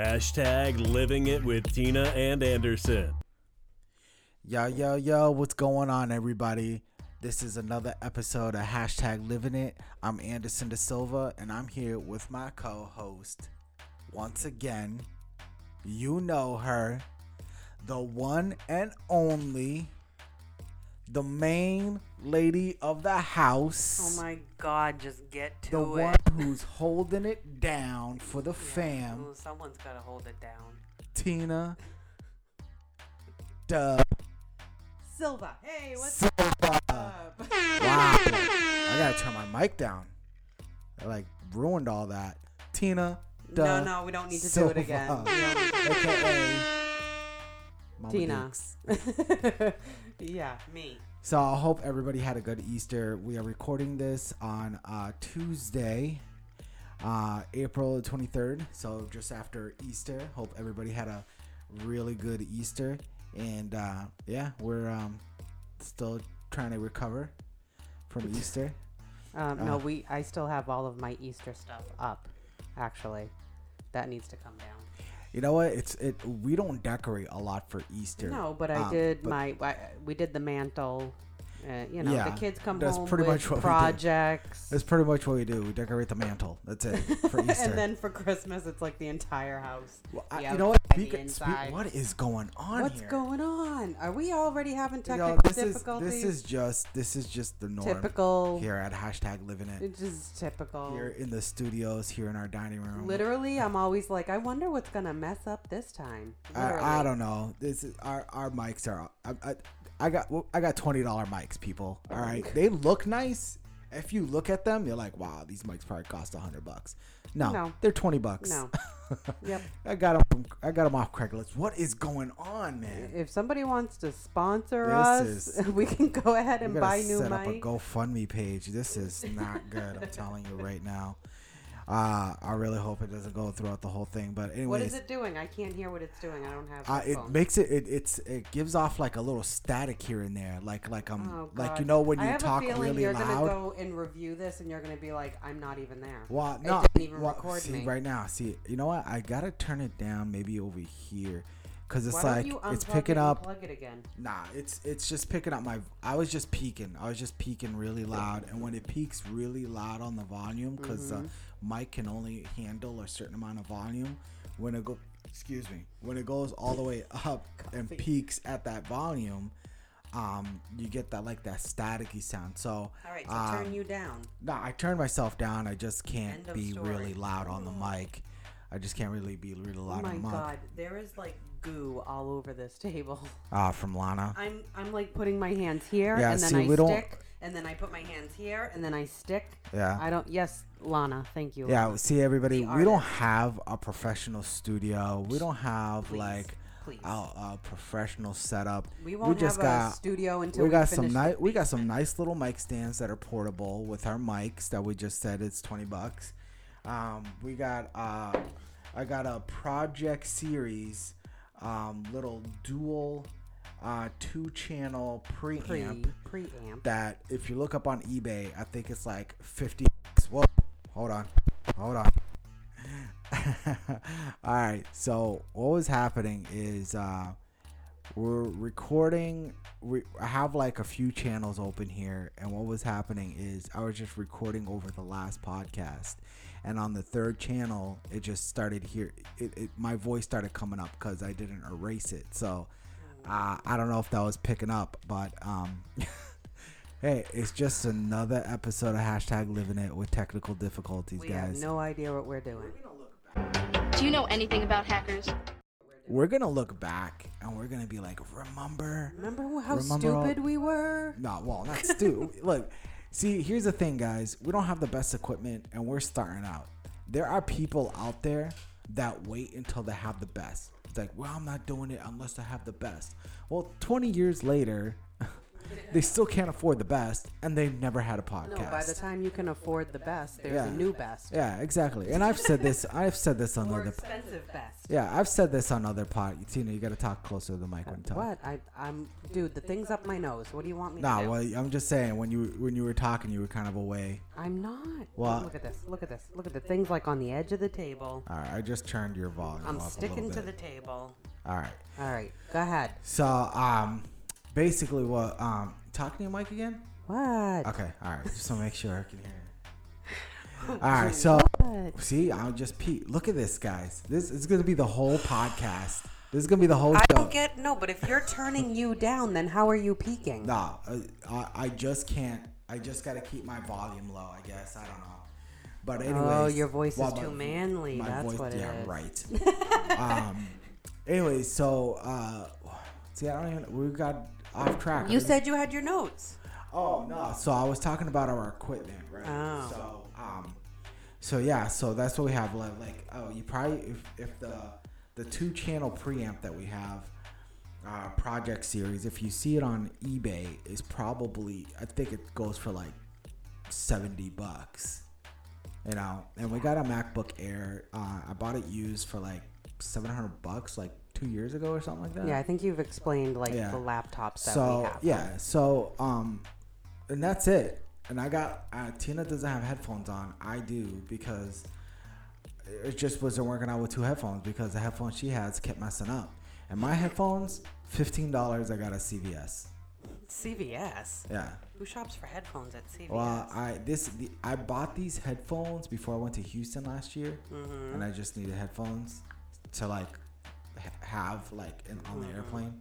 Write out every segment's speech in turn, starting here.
Hashtag living it with Tina and Anderson. Yo, yo, yo, what's going on, everybody? This is another episode of Hashtag Living It. I'm Anderson De Silva, and I'm here with my co host. Once again, you know her, the one and only, the main lady of the house. Oh my god, just get to the it. one who's holding it down for the fam, Ooh, someone's gotta hold it down. Tina. Duh. Silva. Hey, what's Silva. up? Wow. I gotta turn my mic down. I like ruined all that. Tina. no, duh, no, we don't need to Silva. do it again. We don't need to- AKA Mama Tina. Dukes. yeah, me. So I hope everybody had a good Easter. We are recording this on uh, Tuesday, uh, April 23rd. So just after Easter. Hope everybody had a really good Easter. And uh, yeah, we're um, still trying to recover from Easter. Um, Uh. no, we. I still have all of my Easter stuff up. Actually, that needs to come down. You know what? It's it. We don't decorate a lot for Easter. No, but I Um, did but- my. I, we did the mantle. Uh, you know, Yeah, the kids come that's home pretty with much what we do. projects. That's pretty much what we do. We decorate the mantle. That's it for Easter. and then for Christmas, it's like the entire house. Well, I- you know what? Speak, speak, what is going on What's here? going on? Are we already having technical this is difficulties? this is just this is just the norm typical. here at hashtag living it. It's just typical. Here in the studios, here in our dining room. Literally, I'm always like, I wonder what's gonna mess up this time. I, I don't know. This is our our mics are. I, I, got I got twenty dollar mics, people. All right, they look nice. If you look at them, you're like, wow, these mics probably cost a hundred bucks. No, No. they're twenty bucks. No. Yep. I got them. From, I got them off Craigslist. What is going on, man? If somebody wants to sponsor This us, is- we can go ahead and buy new mics. set up a. GoFundMe page. This is not good. I'm telling you right now. Uh, I really hope it doesn't go throughout the whole thing. But anyway, What is it doing? I can't hear what it's doing. I don't have. Uh, it headphones. makes it, it it's it gives off like a little static here and there, like like um Oh, like you know when I you have talk a feeling really you're loud. gonna go and review this, and you're gonna be like, "I'm not even there." well, It no, didn't even well, record see me. right now. See, you know what? I gotta turn it down, maybe over here, cause it's Why like it's picking it up. Plug it again. Nah, it's it's just picking up my. I was just peaking. I was just peaking really loud, and when it peaks really loud on the volume, because Mm-hmm. the mic can only handle a certain amount of volume, when it go, excuse me, when it goes all the way up and peaks at that volume, um, you get that like that staticky sound. So, All right, so um, turn you down. no, I turned myself down. I just can't be story. really loud on the mic. I just can't really be really Oh loud my on the mic. god, there is like goo all over this table. Ah, from Lana. I'm I'm like putting my hands here, Yeah, and then see, I we don't- stick, and then I put my hands here, and then I stick. Yeah. I don't. Yes, Lana. Thank you. Yeah, Lana. see everybody, The we don't artist. have a professional studio. We don't have Please, like please. a, a professional setup. We won't just have got a studio until we we, got some finish nice we got some nice little mic stands that are portable with our mics that we just said it's 20 bucks. Um, we got uh I got a project series um, little dual uh, two channel preamp pre preamp. that if you look up on eBay, I think it's like 50. Whoa, hold on. Hold on. All right. So what was happening is uh we're recording we I have like a few channels open here and what was happening is I was just recording over the last podcast and on the third channel it just started here it, it my voice started coming up because I didn't erase it so uh, I don't know if that was picking up but um hey it's just another episode of hashtag living it with technical difficulties We guys have no idea what we're doing. Do you know anything about hackers? we're gonna look back and we're gonna be like remember Remember how Remember all- stupid we were? No, well, not stupid. Look, see, here's the thing, guys. We don't have the best equipment, and we're starting out. There are people out there that wait until they have the best. It's like, well, I'm not doing it unless I have the best. Well, 20 years later, they still can't afford the best, and they've never had a podcast. No, by the time you can afford the best, there's Yeah. a new best. yeah, exactly. And I've said this. I've said this on More other. expensive best. Yeah, I've said this on other pod. Tina, you got to talk closer to the mic when you talk. What? I, I'm, dude. The thing's up my nose. What do you want me Nah, to do? well, I'm just saying when you when you were talking, you were kind of away. I'm not. Well- look at this. Look at this. Look at the things like on the edge of the table. All right, I just turned your volume I'm up a sticking little to the bit. table. All right. All right, go ahead. So, um, basically, what um, talking to your mic again? What? Okay. All right. Just to make sure I can hear. All right. So, What? see, I'm just peep. Look at this, guys. This is gonna be the whole podcast. This is gonna be the whole I show. don't get no, but if you're turning you down, then how are you peaking? Nah, uh, I, I just can't. I just gotta keep my volume low. I guess I don't know. But anyways, Oh, your voice is well, too manly. my That's voice- what it yeah, is. right. um. Anyways, so uh, see, I don't even. We got off track. You said you had your notes. Oh no! So I was talking about our equipment, right? Oh. So um, so yeah, so that's what we have. Like, like oh, you probably if, if the the two channel preamp that we have, uh, project series. If you see it on eBay, is probably I think it goes for like seventy bucks. You know, and we got a MacBook Air. Uh, I bought it used for like seven hundred bucks, like two years ago or something like that. Yeah, I think you've explained like Yeah. the laptops that so we have. yeah so um and that's it and i got uh, tina doesn't have headphones on i do because it just wasn't working out with two headphones because the headphones she has kept messing up and my headphones $15 i got at cvs CVS. yeah Who shops for headphones at CVS? well i this the, i bought these headphones before i went to houston last year Mm-hmm. and i just needed headphones to like have like in, on the Mm-hmm. airplane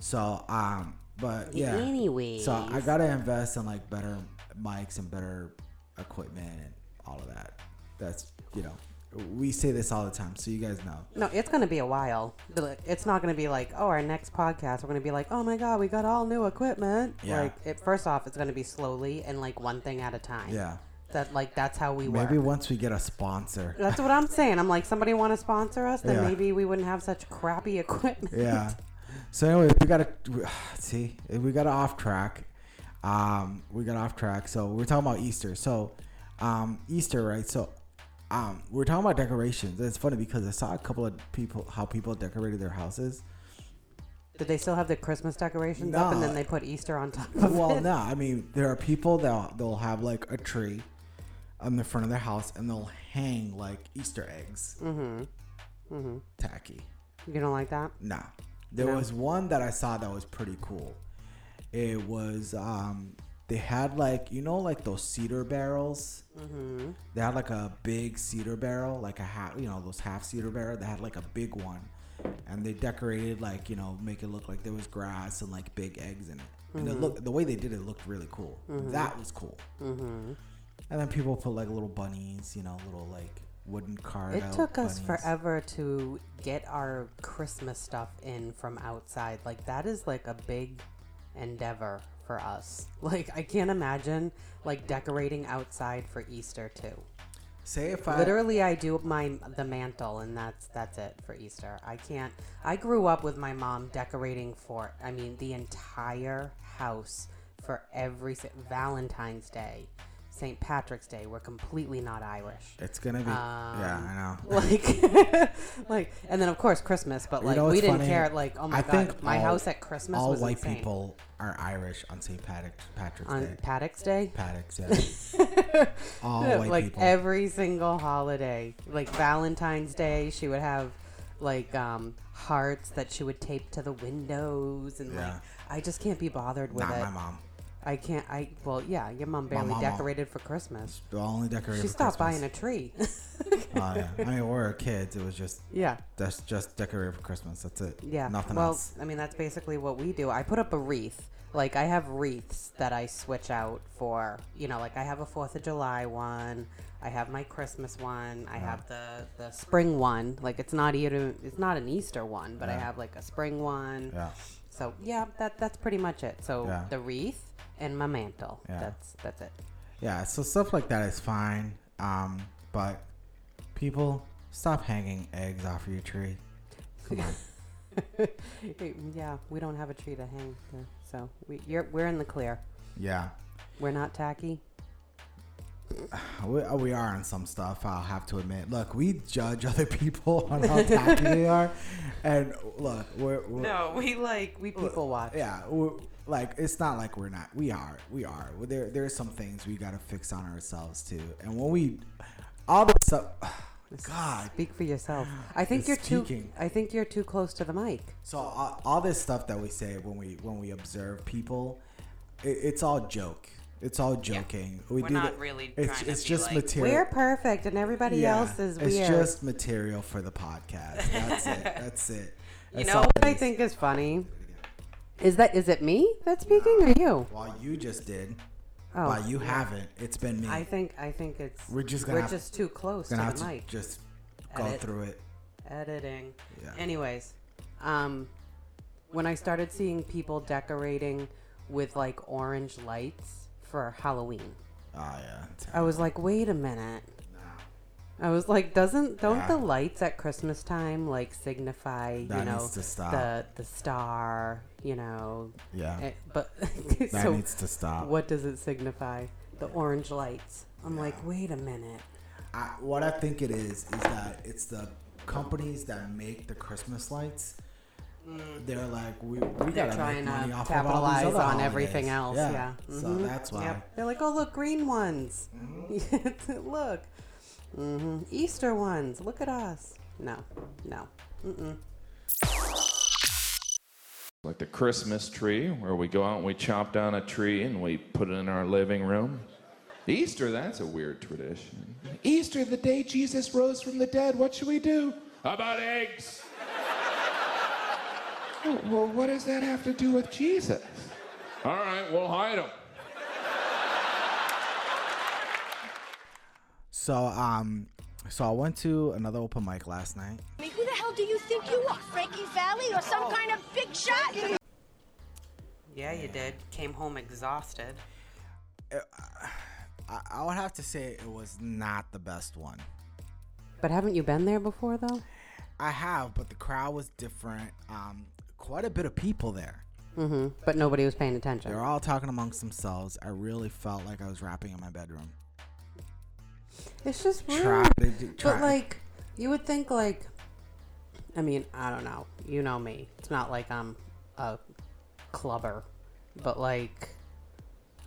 so um but yeah Anyway, So I gotta invest in like better mics and better equipment and all of that. That's you know, we say this all the time, so you guys know. No, it's gonna be a while. It's not gonna be like, oh, our next podcast, we're gonna be like, oh my god, we got all new equipment. Yeah. Like, it, first off, it's gonna be slowly and like one thing at a time. Yeah. That like that's how we. Maybe once we get a sponsor. That's what I'm saying. I'm like, somebody want to sponsor us? Then Yeah. maybe we wouldn't have such crappy equipment. Yeah. So anyway, we gotta see. We got off track. Um, we got off track. So we're talking about Easter. So, um, Easter, right? So, um, we're talking about decorations. It's funny because I saw a couple of people how people decorated their houses. Did they still have the Christmas decorations up and No. then they put Easter on top of well, it? no, I mean there are people that they'll have like a tree on the front of their house and they'll hang like Easter eggs. Mm-hmm. Mm-hmm. Tacky. You don't like that? Nah. There No. was one that I saw that was pretty cool. It was um they had like you know like those cedar barrels. Mm-hmm. They had like a big cedar barrel, like a half you know those half cedar barrel. They had like a big one, and they decorated like you know make it look like there was grass and like big eggs in it. And it looked the way they did it looked really cool. That was cool. And then people put like little bunnies, you know, little like wooden card. It took us forever to get our Christmas stuff in from outside. Like that is like a big endeavor for us. Like I can't imagine like decorating outside for Easter too. Say if I Literally, I do my the mantle, and that's that's it for Easter. I can't. I grew up with my mom decorating for. I mean, the entire house for every Valentine's Day, St. Patrick's Day. We're completely not Irish. It's gonna be. yeah, I know. Like, like, and then of course Christmas, but You like know we didn't funny? care. Like, oh my I god, think my all- house at Christmas All white insane. people are Irish on St. Patrick, Patrick's on Day. Patrick's Day. Patrick's, yeah. all white like people. every single holiday like valentine's day she would have like um hearts that she would tape to the windows and Yeah. like i just can't be bothered with Not it my mom. I can't i well yeah your mom barely mama. decorated for christmas The only decorated. she stopped Christmas. buying a tree Oh yeah. I mean, we were kids. It was just yeah that's just decorated for Christmas. That's it. yeah Nothing well else. Well, I mean that's basically what we do i put up a wreath like i have wreaths that i switch out for you know like i have a fourth of july one i have my christmas one i have the the spring one like it's not even it's not an easter one but i have like a spring one Yeah. so yeah that that's pretty much it so Yeah. the wreath and my mantle Yeah. that's that's it Yeah. So stuff like that is fine. Um, but people stop hanging eggs off your tree. Come on. yeah we don't have a tree to hang there So we, you're, we're in the clear. Yeah. We're not tacky. We, uh, we are on some stuff. I'll have to admit. Look, we judge other people on how tacky they are, and look, we're, we're No, we like we people watch. yeah, we're, like it's not like we're not. We are. We are. There there's some things we gotta fix on ourselves too. And when we all the stuff, God. Speak for yourself. I think you're too. I think you're too close to the mic. So all, all this stuff that we say when we when we observe people, it, it's all joke. It's all joking. We We're do not the- really It's, to it's be just like- material. We're perfect, and everybody Yeah, else is weird. It's just material for the podcast. That's it. That's it. you That's know all what I think is funny? Is that is it me that's speaking or you? Well, you just did. Oh, but you haven't. It's been me. I think I think it's We're just gonna we're have- just too close to gonna the have to mic. just go Edit. through it. Editing. Yeah. Anyways, um, when I started seeing people decorating with like orange lights for Halloween, Oh yeah. It's- I was like, wait a minute. I was like, doesn't don't Yeah. the lights at Christmas time like signify you know needs to stop. the the star you know Yeah. eh, but that so needs to stop. what does it signify the orange lights I'm like wait a minute I, what I think it is is that it's the companies that make the Christmas lights. They're like we we Mm. they're gotta trying make money to off of capitalize other on everything else yeah, So Mhm. that's why. Yep. they're like oh look green ones Mm-hmm. look hmm Easter ones look at us no no Mm-mm. Like the Christmas tree, where we go out and we chop down a tree and we put it in our living room. Easter, that's a weird tradition. Easter, the day Jesus rose from the dead, what should we do? How about eggs? Oh, well, what does that have to do with Jesus? All right, we'll hide them. So um, so I went to another open mic last night. I mean, who the hell do you think you are? Frankie Valli or some kind of big shot? yeah you did came home exhausted I, I would have to say it was not the best one. but haven't you been there before though I have, but the crowd was different. Um, quite a bit of people there. Mm-hmm. But nobody was paying attention. They were all talking amongst themselves. I really felt like I was rapping in my bedroom. It's just rude. Try do, try. But like, you would think like, I mean, I don't know. You know me. It's not like I'm a clubber, but like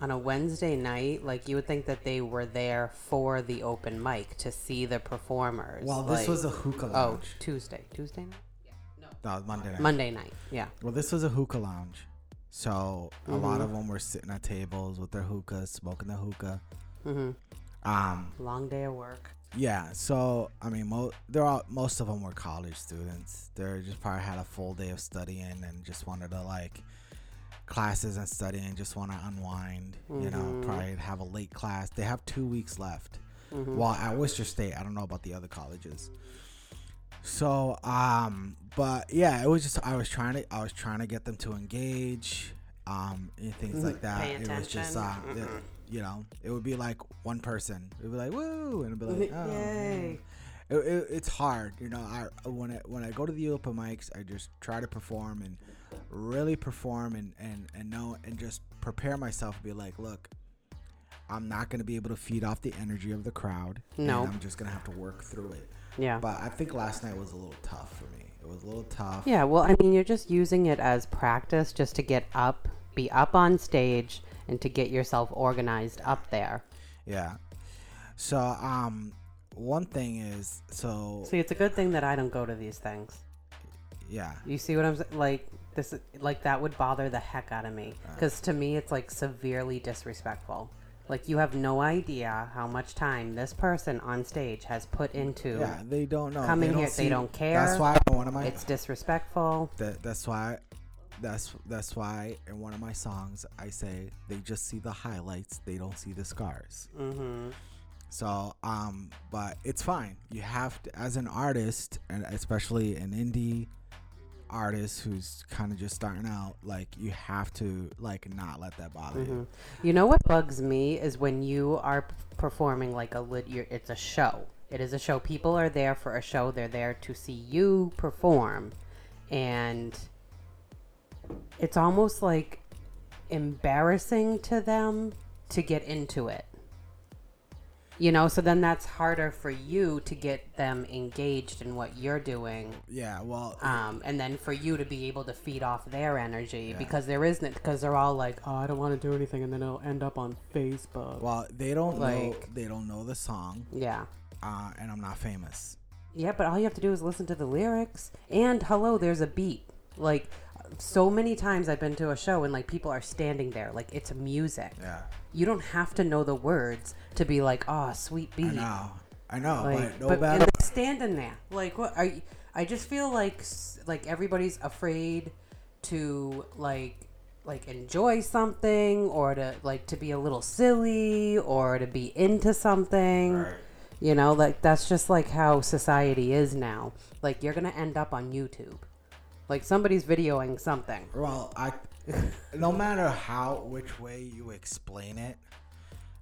on a Wednesday night, like you would think that they were there for the open mic to see the performers. well, this like- was a hookah oh lounge. Tuesday, Tuesday night, no, it was Monday night. Monday night. Yeah. Well, this was a hookah lounge. So a lot of them were sitting at tables with their hookahs, smoking their hookah. hmm Um, Long day of work. yeah. So I mean, mo- they're all most of them were college students. They just probably had a full day of studying and just wanted to like classes and studying, just want to unwind. You know, probably have a late class. They have two weeks left. Well, at Worcester State, I don't know about the other colleges. So, um, but yeah, it was just I was trying to I was trying to get them to engage, um, and things like that. Pay it was just uh, it- you know, it would be like one person. It would be like woo, and it'd be like oh. Yay. It, it, it's hard, you know. I when I when I go to the open mics, I just try to perform and really perform and and and know and just prepare myself to be like, look, I'm not gonna be able to feed off the energy of the crowd. No. I'm just gonna have to work through it. Yeah. But I think last night was a little tough for me. It was a little tough. Yeah, well, I mean, you're just using it as practice just to get up, be up on stage, and to get yourself organized up there. Yeah. So um, one thing is so See, it's a good thing that I don't go to these things. yeah. You see what I'm? Like this, like that would bother the heck out of me. Because to me, it's like severely disrespectful. Like you have no idea how much time this person on stage has put into. Yeah, they don't know. Coming they don't here, they see- don't care. That's why one of my It's disrespectful. that that's why that's that's why in one of my songs I say they just see the highlights, they don't see the scars. Mm-hmm. So um, but it's fine. You have to as an artist, and especially an indie artist who's kind of just starting out, like you have to like not let that bother Mm-hmm. you. You know what bugs me is when you are performing like a lit. You're, it's a show. It is a show. People are there for a show. They're there to see you perform, and it's almost like embarrassing to them to get into it. You know, so then that's harder for you to get them engaged in what you're doing. Yeah, well, Um, and then for you to be able to feed off their energy because there isn't because they're all like, oh, I don't want to do anything, and then it'll end up on Facebook. well, they don't know. like- They don't know the song, yeah, uh, and I'm not famous. yeah, but all you have to do is listen to the lyrics. And hello, there's a beat. Like so many times I've been to a show and like people are standing there, like it's music. Yeah, You don't have to know the words to be like, oh, sweet beat. I know, I know, Like, but no but and they're standing there, like what are you? I just feel like like everybody's afraid to like like enjoy something or to like to be a little silly or to be into something. Right. You know, like that's just like how society is now. Like you're gonna end up on YouTube. Like somebody's videoing something. Well, I no matter how which way you explain it,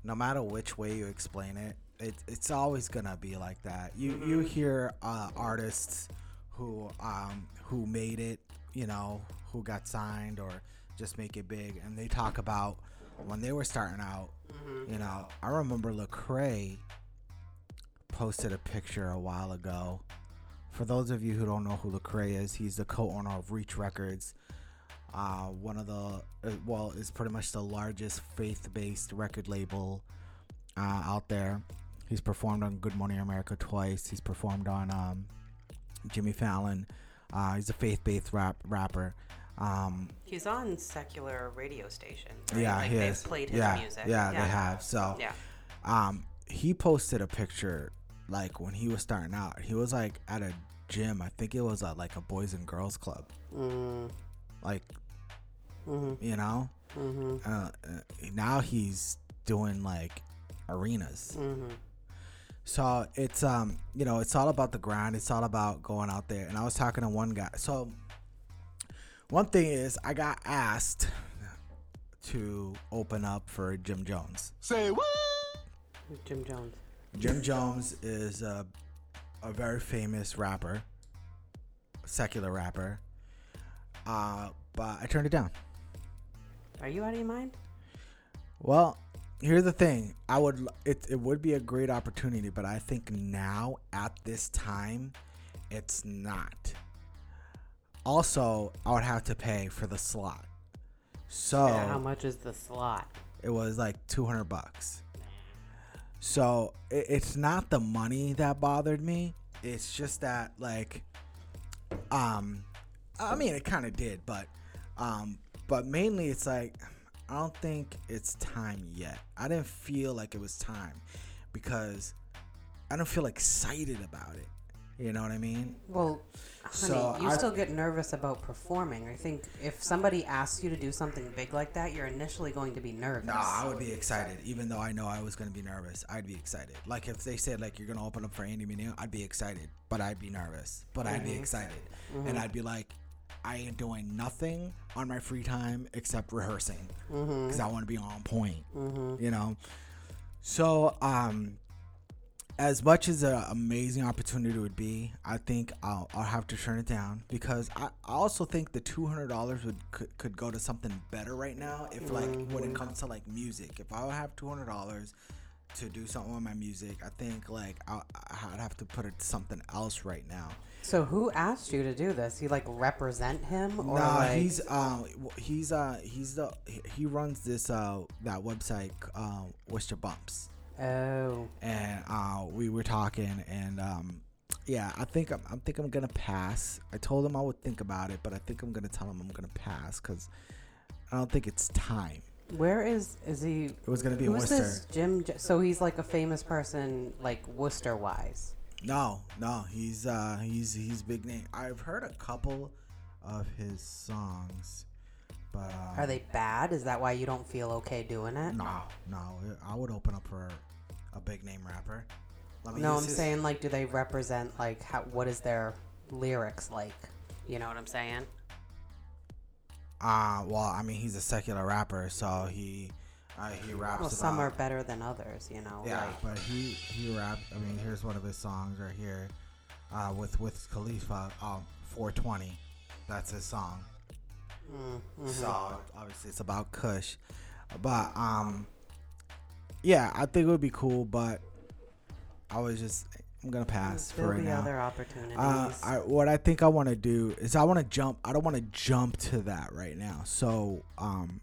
no matter which way you explain it, it it's always gonna be like that. You you hear uh, artists who um who made it, you know, who got signed or just make it big, and they talk about when they were starting out. You know, I remember Lecrae posted a picture a while ago. For those of you who don't know who Lecrae is, he's the co-owner of Reach Records. Uh, one of the uh, well, is pretty much the largest faith-based record label uh, out there. He's performed on Good Morning America twice. He's performed on um, Jimmy Fallon. Uh, he's a faith-based rap rapper. Um, He's on secular radio stations. yeah, he is. yeah, Yeah, they have. So, Yeah. um, he posted a picture like when he was starting out. He was like at a gym. I think it was at like a boys and girls club. Mm, Like, mhm, you know. mhm, Uh, uh, now he's doing like arenas. mhm. So it's um you know it's all about the grind. It's all about going out there. And I was talking to one guy. So one thing is I got asked to open up for Jim Jones. Say what? Jim Jones. Jim Jones is a, a very famous rapper, secular rapper. Uh, but I turned it down. Are you out of your mind? Well, here's the thing. I would it it would be a great opportunity, but I think now at this time, it's not. Also, I would have to pay for the slot. So Yeah, how much is the slot? it was like 200 bucks. So it, it's not the money that bothered me. It's just that like um I mean it kind of did, but um but mainly it's like I don't think it's time yet. I didn't feel like it was time because I don't feel excited about it. You know what I mean? Well, honey, So you I- still get nervous about performing. I think if somebody asks you to do something big like that, you're initially going to be nervous. No, I would be excited, even though I know I was gonna be nervous. I'd be excited. Like if they said like you're gonna open up for Andy Mineo, I'd be excited, but I'd be nervous, but I'd be mm-hmm. excited, mm-hmm. and I'd be like, I ain't doing nothing on my free time except rehearsing mm-hmm. because I want to be on point, you know. So, um, as much as an amazing opportunity would be, I think I'll, I'll have to turn it down because I, I also think the two hundred dollars would could, could go to something better right now. If like when it comes to like music, if I would have two hundred dollars to do something with my music, I think like I, I'd have to put it to something else right now. So who asked you to do this? You like represent him or Nah, like he's um w- he's uh he's the he- he runs this uh that website uh Worcester Bumps. Oh. and uh, we were talking, and um, yeah, I think I'm, I think I'm gonna pass. I told him I would think about it, but I think I'm gonna tell him I'm gonna pass because I don't think it's time. Where is is he? It was gonna be Who's Worcester. this Jim? J- So he's like a famous person, like Worcester wise. No, no, he's uh, he's he's big name. I've heard a couple of his songs, but um, Are they bad? Is that why you don't feel okay doing it? No, no, I would open up for a big name rapper. Let me No, I'm his- saying like, do they represent like how? What is their lyrics like? You know what I'm saying? Uh, well, I mean, he's a secular rapper, so he uh, he raps Well, about. some are better than others. You know. Yeah, Like, but he he rap. I mean, here's one of his songs right here, uh, with with Khalifa. Um, 420. That's his song. Hmm. So obviously it's about Kush, but um, yeah, I think it would be cool, but I was just I'm gonna pass for There'll right be now. other opportunities. Uh, I, what I think I want to do is I want to jump. I don't want to jump to that right now. So, um,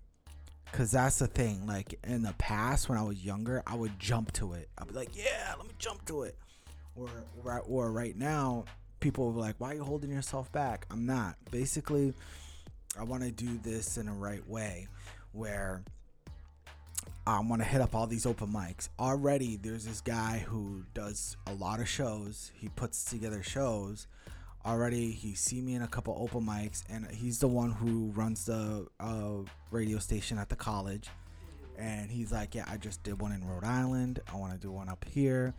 cause that's the thing. Like in the past, when I was younger, I would jump to it. I'd be like, "Yeah, let me jump to it." Or, or, or right now, people be like, "Why are you holding yourself back?" I'm not. Basically, I want to do this in a right way, where I want to hit up all these open mics. Already, there's this guy who does a lot of shows. He puts together shows. Already, he's seen me in a couple open mics, and he's the one who runs the uh, radio station at the college. And he's like, "Yeah, I just did one in Rhode Island. I want to do one up here.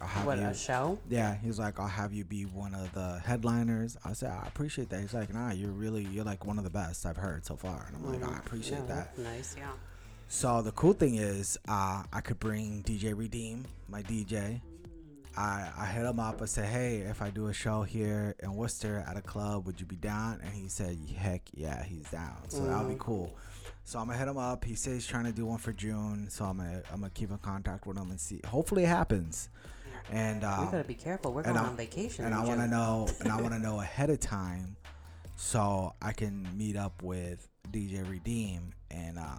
I'll have what you." a show! Yeah, he's like, I'll have you be one of the headliners. I said, I appreciate that. He's like, Nah, you're really, you're like one of the best I've heard so far. And I'm like, I appreciate Mm-hmm. Yeah, that. nice. Yeah. So the cool thing is, uh, I could bring DJ Redeem, my DJ. I I hit him up. I said, Hey, if I do a show here in Worcester at a club, would you be down? And he said, Heck yeah, he's down. So that'll be cool. So I'm gonna hit him up. He says he's trying to do one for June. So I'm gonna I'm gonna keep in contact with him and see. Hopefully it happens. And uh, we gotta be careful. We're going I- on vacation. and I want to know, and I want to know ahead of time, so I can meet up with DJ Redeem and uh,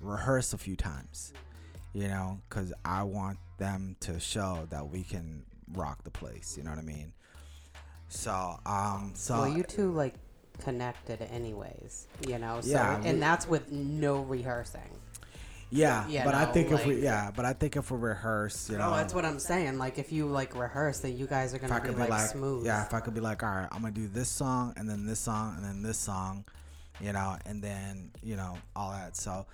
rehearse a few times, you know, because I want them to show that we can rock the place. You know what I mean? So, um, so Well, you two like connected anyways, you know. So, Yeah, we- and that's with no rehearsing. yeah, you but I know, think if we, yeah, but I think if we rehearse, you know, No, that's what I'm saying. Like, if you like rehearse, then you guys are gonna be could like, be like, smooth. yeah, if I could be like, all right, I'm gonna do this song and then this song and then this song, you know, and then you know all that. So,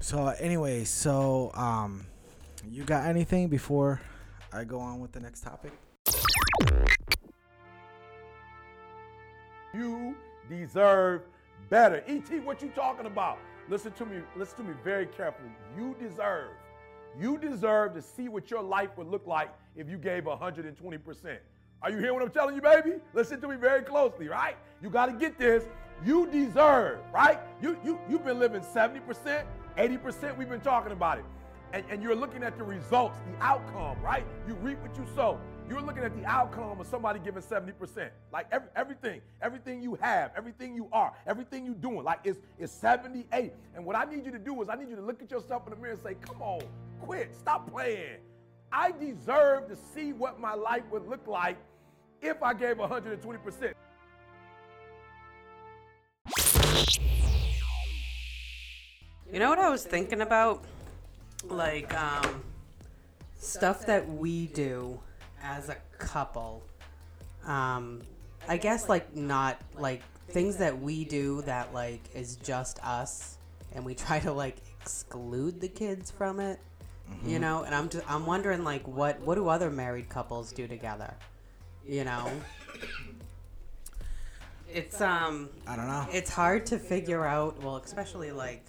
so anyway, so um, you got anything before I go on with the next topic? You deserve better. ET, what you talking about? Listen to me, listen to me very carefully. You deserve. You deserve to see what your life would look like if you gave 120%. Are you hearing what I'm telling you, baby? Listen to me very closely, right? You got to get this. You deserve, right? You you you've been living 70%, 80%, we've been talking about it. And, and you're looking at the results, the outcome, right? You reap what you sow. You're looking at the outcome of somebody giving 70%. Like every, everything, everything you have, everything you are, everything you're doing, like it's, it's 78. And what I need you to do is I need you to look at yourself in the mirror and say, come on, quit, stop playing. I deserve to see what my life would look like if I gave 120%. You know what I was thinking about? Like, um, stuff that we do as a couple. Um, I guess, like, not like things that we do that, like, is just us, and we try to, like, exclude the kids from it. You know, and I'm just, I'm wondering, like, what, what do other married couples do together? You know? It's, um, I don't know. it's hard to figure out well especially like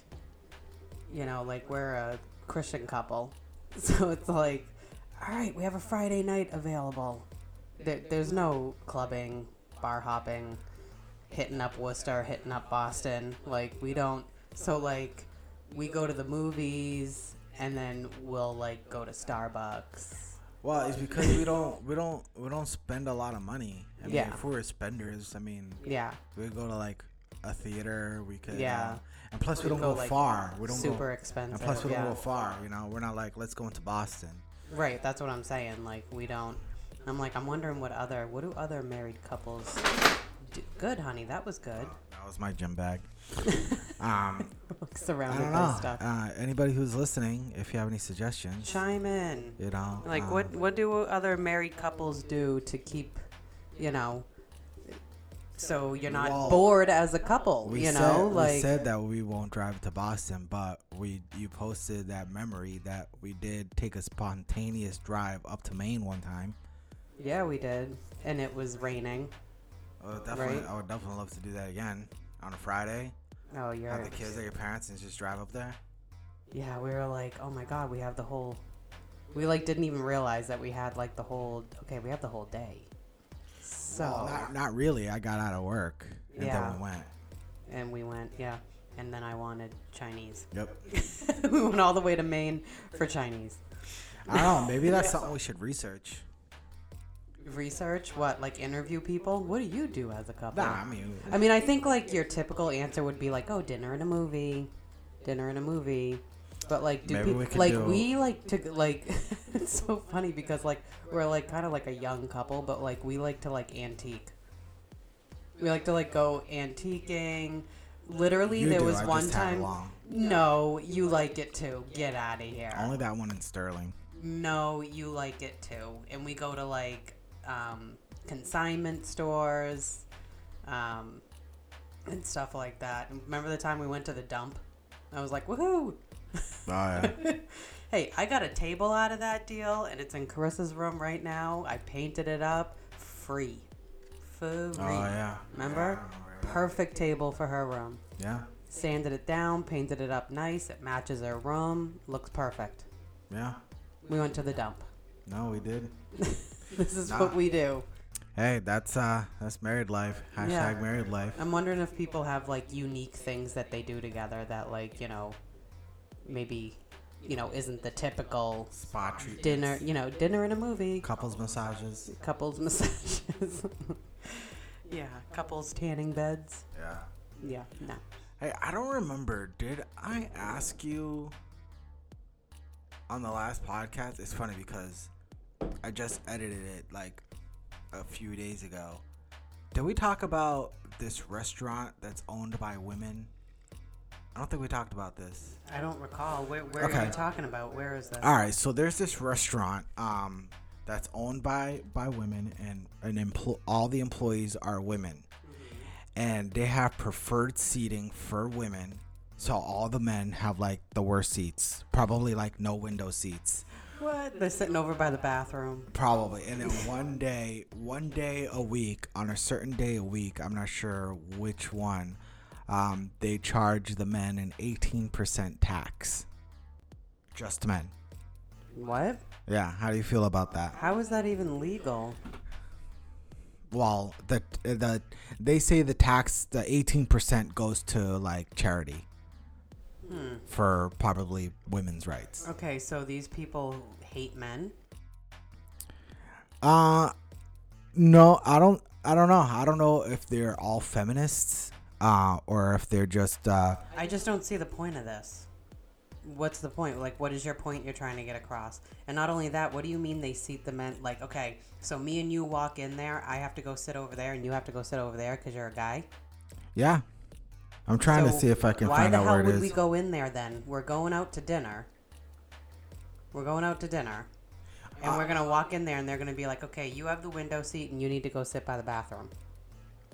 you know like we're a christian couple. So it's like all right we have a friday night available. There, there's no clubbing bar hopping hitting up worcester hitting up boston. Like we don't so like we go to the movies and then we'll like go to starbucks Well, it's because we don't, we don't, we don't spend a lot of money. I mean, Yeah. if we were spenders, I mean, yeah we go to like a theater. We could, Yeah. uh, and plus we We don't go, go, like, far. We don't super go, expensive, And plus we yeah. don't go far. You know, we're not like let's go into Boston. Right, that's what I'm saying. Like we don't. I'm like I'm wondering what other what do other married couples do? Good, honey, that was good. That was my gym bag. um, I Surrounded don't by know. stuff. Uh, anybody who's listening, if you have any suggestions, Chime in. you know, Like um, what what do other married couples do to keep, you know, so you're not Well, bored as a couple? We you said, know, we like said that we won't drive to Boston, but we you posted that memory that we did take a spontaneous drive up to Maine one time. yeah, we did, and it was raining. I would definitely, Right. I would definitely love to do that again on a Friday. Oh, you're Have the kids at your parents and just drive up there. Yeah, we were like, oh my god, we have the whole. We like didn't even realize that we had like the whole. Okay, we have the whole day. So Well, not, not really. I got out of work and Yeah. then we went. and we went, yeah. And then I wanted Chinese. Yep. we went all the way to Maine for Chinese. I don't know. Maybe that's something we should research. Research what? Like interview people? What do you do as a couple? Nah, I mean, I mean, I think like your typical answer would be like, "Oh, dinner and a movie, dinner and a movie." But like, do Maybe people we like do- we like to like? it's so funny because like we're like kind of like a young couple, but like we like to like antique. We like to like go antiquing. Literally, You there do, was I one time. No, you like it too. Get out of here. only that one in Sterling. No, you like it too. And we go to like um, consignment stores um, and stuff like that. Remember the time we went to the dump? I was like, woohoo! Oh yeah. Hey, I got a table out of that deal and it's in Carissa's room right now. I painted it up free. Free. oh yeah. Remember? Perfect table for her room. Yeah. Sanded it down, painted it up nice. It matches her room. Looks perfect. Yeah. We went to the dump. No, we did. This is Nah. what we do. Hey, that's uh, that's married life. Hashtag Yeah. married life. I'm wondering if people have like unique things that they do together that like, you know, maybe, you know, isn't the typical Spa treatments. dinner, you know, dinner and a movie, Couples massages. couples massages. yeah, couples tanning beds. Yeah. Yeah, no. Hey, I don't remember. Did I ask you on the last podcast? It's funny because I just edited it like a few days ago. Did we talk about this restaurant that's owned by women? I don't think we talked about this. I don't recall. Where, where are Okay. you talking about? Where is this? All right, so there's this restaurant um, that's owned by by women, and an empl- all the employees are women, and they have preferred seating for women. So all the men have like the worst seats, probably like no window seats, What? They're sitting over by the bathroom. probably. And then one day, one day a week, on a certain day a week, I'm not sure which one, um, they charge the men an 18% tax. Just men. What? Yeah, how do you feel about that? How is that even legal? well the the they say the tax the 18% goes to like charity for probably women's rights Okay, so these people hate men. uh no i don't i don't know i don't know if they're all feminists uh or if they're just uh I just don't see the point of this. What's the point? Like, what is your point you're trying to get across? And not only that, what do you mean they seat the men? Like, okay, so me and you walk in there, I have to go sit over there, and you have to go sit over there because you're a guy. yeah i'm trying to see if i can why find the out hell where it would we go in there then? We're going out to dinner. We're going out to dinner. And Uh, we're going to walk in there and they're going to be like, okay, you have the window seat and you need to go sit by the bathroom.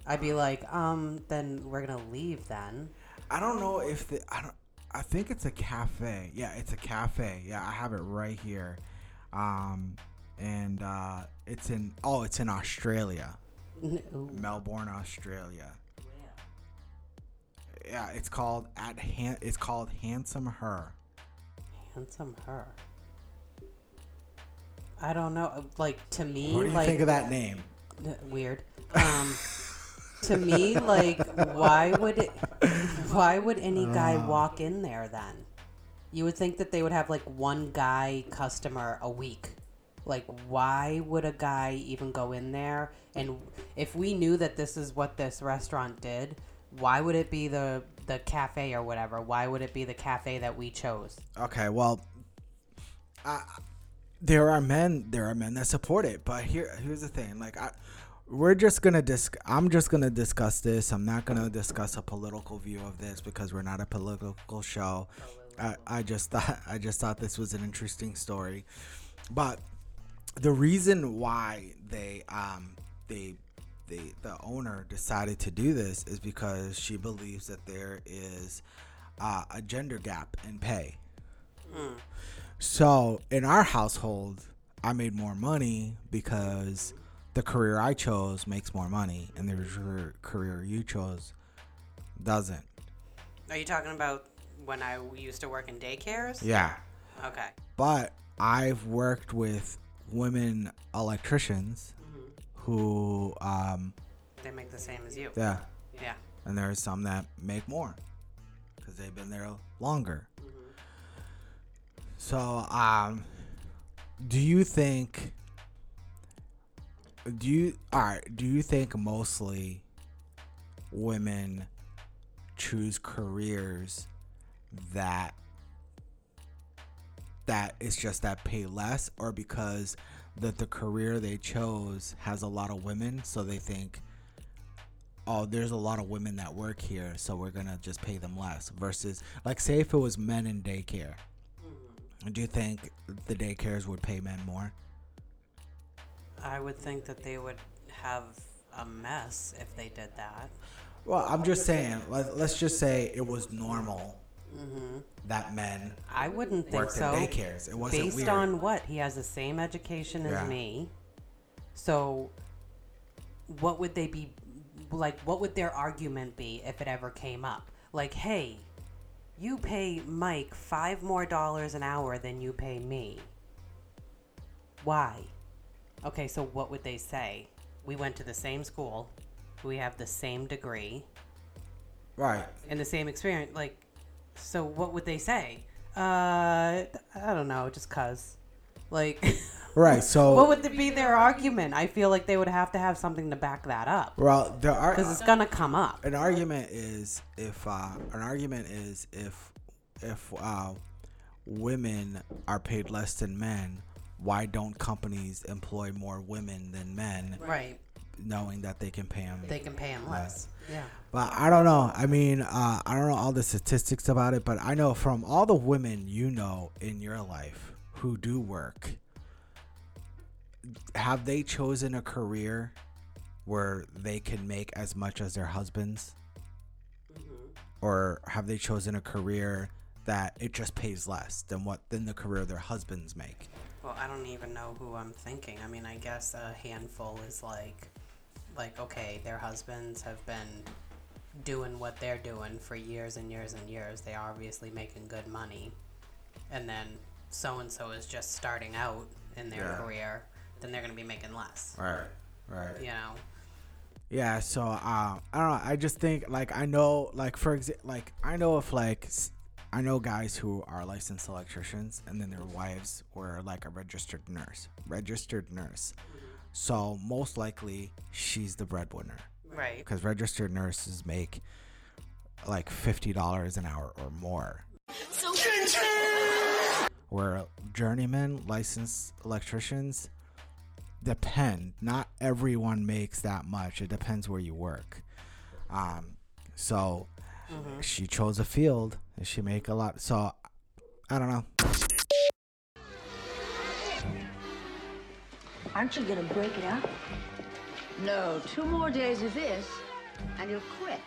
I'd be like, um, then we're going to leave then. i don't know if the i don't i think it's a cafe yeah it's a cafe yeah i have it right here um and uh it's in oh it's in australia Ooh. Melbourne, Australia. Yeah, it's called at Han- it's called Handsome Her. Handsome her. I don't know. Like, to me, What do you like, think of that name? Weird. Um, to me, like, why would it? Why would any guy Uh. walk in there then? You would think that they would have like one guy customer a week. Like, why would a guy even go in there? And if we knew that this is what this restaurant did, why would it be the the cafe or whatever? Why would it be the cafe that we chose? Okay, well, uh, there are men there are men that support it, but here here's the thing. Like I, we're just gonna disc. I'm just gonna discuss this. I'm not gonna discuss a political view of this because we're not a political show. I, I just thought I just thought this was an interesting story, but the reason why they um they they the owner decided to do this is because she believes that there is uh, a gender gap in pay. So in our household, I made more money because the career I chose makes more money, and the career you chose doesn't. Are you talking about when I used to work in daycares? Yeah, Okay. but I've worked with women electricians who, um, They make the same as you. yeah, Yeah. and there's some that make more because they've been there longer. So, um, do you think? Do you all right? Do you think mostly women choose careers that that it's just that pay less, or because that the career they chose has a lot of women, so they think, oh, there's a lot of women that work here, so we're gonna just pay them less. Versus, like, say if it was men in daycare, mm-hmm. do you think the daycares would pay men more? I would think that they would have a mess if they did that. Well, I'm just saying. Let, let's just say it was normal Mm-hmm. that men. I wouldn't think Worked in so. daycares. It wasn't Based weird. on what? He has the same education as Yeah. me. So, what would they be like? What would their argument be if it ever came up? Like, hey, you pay Mike five more dollars an hour than you pay me. Why? Okay, so what would they say? We went to the same school. We have the same degree Right. and the same experience. Like, so what would they say? Uh, I don't know, just cause. Like, Right. So. what would be their argument? I feel like they would have to have something to back that up well, there are. because it's gonna come up. an argument is if uh, an argument is if if uh, women are paid less than men, why don't companies employ more women than men, Right? knowing that they can pay them? They can pay them less. Yeah. But I don't know. I mean, uh, I don't know all the statistics about it, but I know from all the women you know in your life who do work, have they chosen a career where they can make as much as their husbands? Or have they chosen a career that it just pays less than what than the career their husbands make? Well, I don't even know who I'm thinking. I mean, I guess a handful is like, like okay, their husbands have been doing what they're doing for years and years and years. They are obviously making good money, and then so and so is just starting out in their Yeah. career. Then they're gonna be making less. Right. Right. You know. Yeah, so uh, I don't know. I just think like I know like for example like I know if like i know guys who are licensed electricians and then their wives were like a registered nurse, registered nurse. So most likely she's the breadwinner Right. because registered nurses make like fifty dollars an hour or more. Where journeyman licensed electricians depend. Not everyone makes that much. It depends where you work. Um, so she chose a field and she make a lot. So I don't know. Aren't you gonna break it up? No, two more days of this, and you'll quit.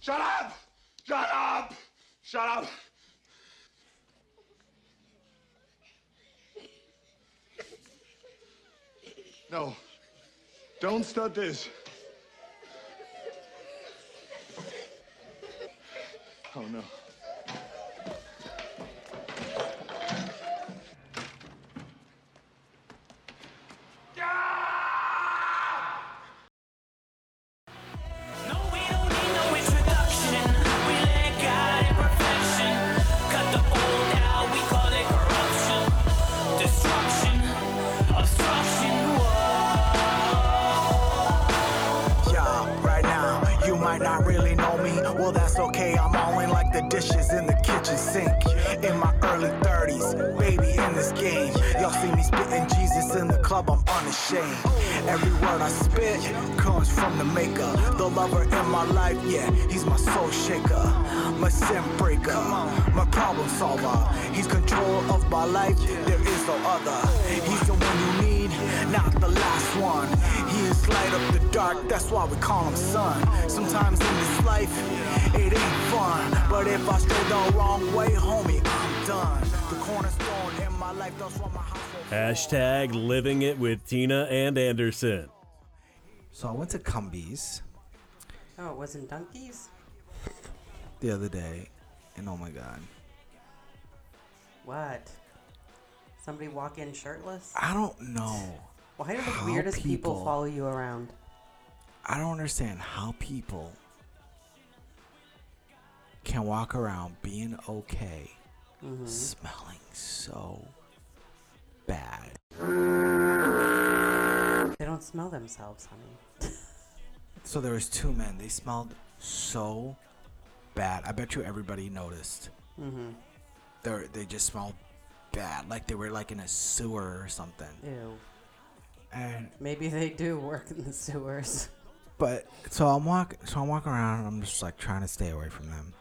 Shut up! Shut up! Shut up! No. Don't start this. Oh no. Dishes in the kitchen sink. In my early 30s, baby in this game. Y'all see me spitting Jesus in the club, I'm unashamed. Every word I spit comes from the maker. The lover in my life, yeah, he's my soul shaker. My sin breaker, my problem solver. He's control of my life, there is no other. He's the one you need, not the. He is light up the dark, that's why we call him sun. Sometimes in this life, it ain't fun. But if I stray the wrong way, homie, I'm done. The cornerstone in my life, that's why my house Hashtag living it with Tina and Anderson. So I went to Cumbies. Oh, it wasn't Dunkies. the other day, and oh my god, What? Somebody walk in shirtless? I don't know. Why do the how weirdest people, people- follow you around? I don't understand how people can walk around being okay, Mhm. smelling so bad. They don't smell themselves, honey. So there was two men. They smelled so bad. I bet you everybody noticed. Mm-hmm. They they just smelled bad, like they were like in a sewer or something. Ew. And Maybe they do work in the sewers. But so I'm walking, so I'm walking around, and I'm just like trying to stay away from them.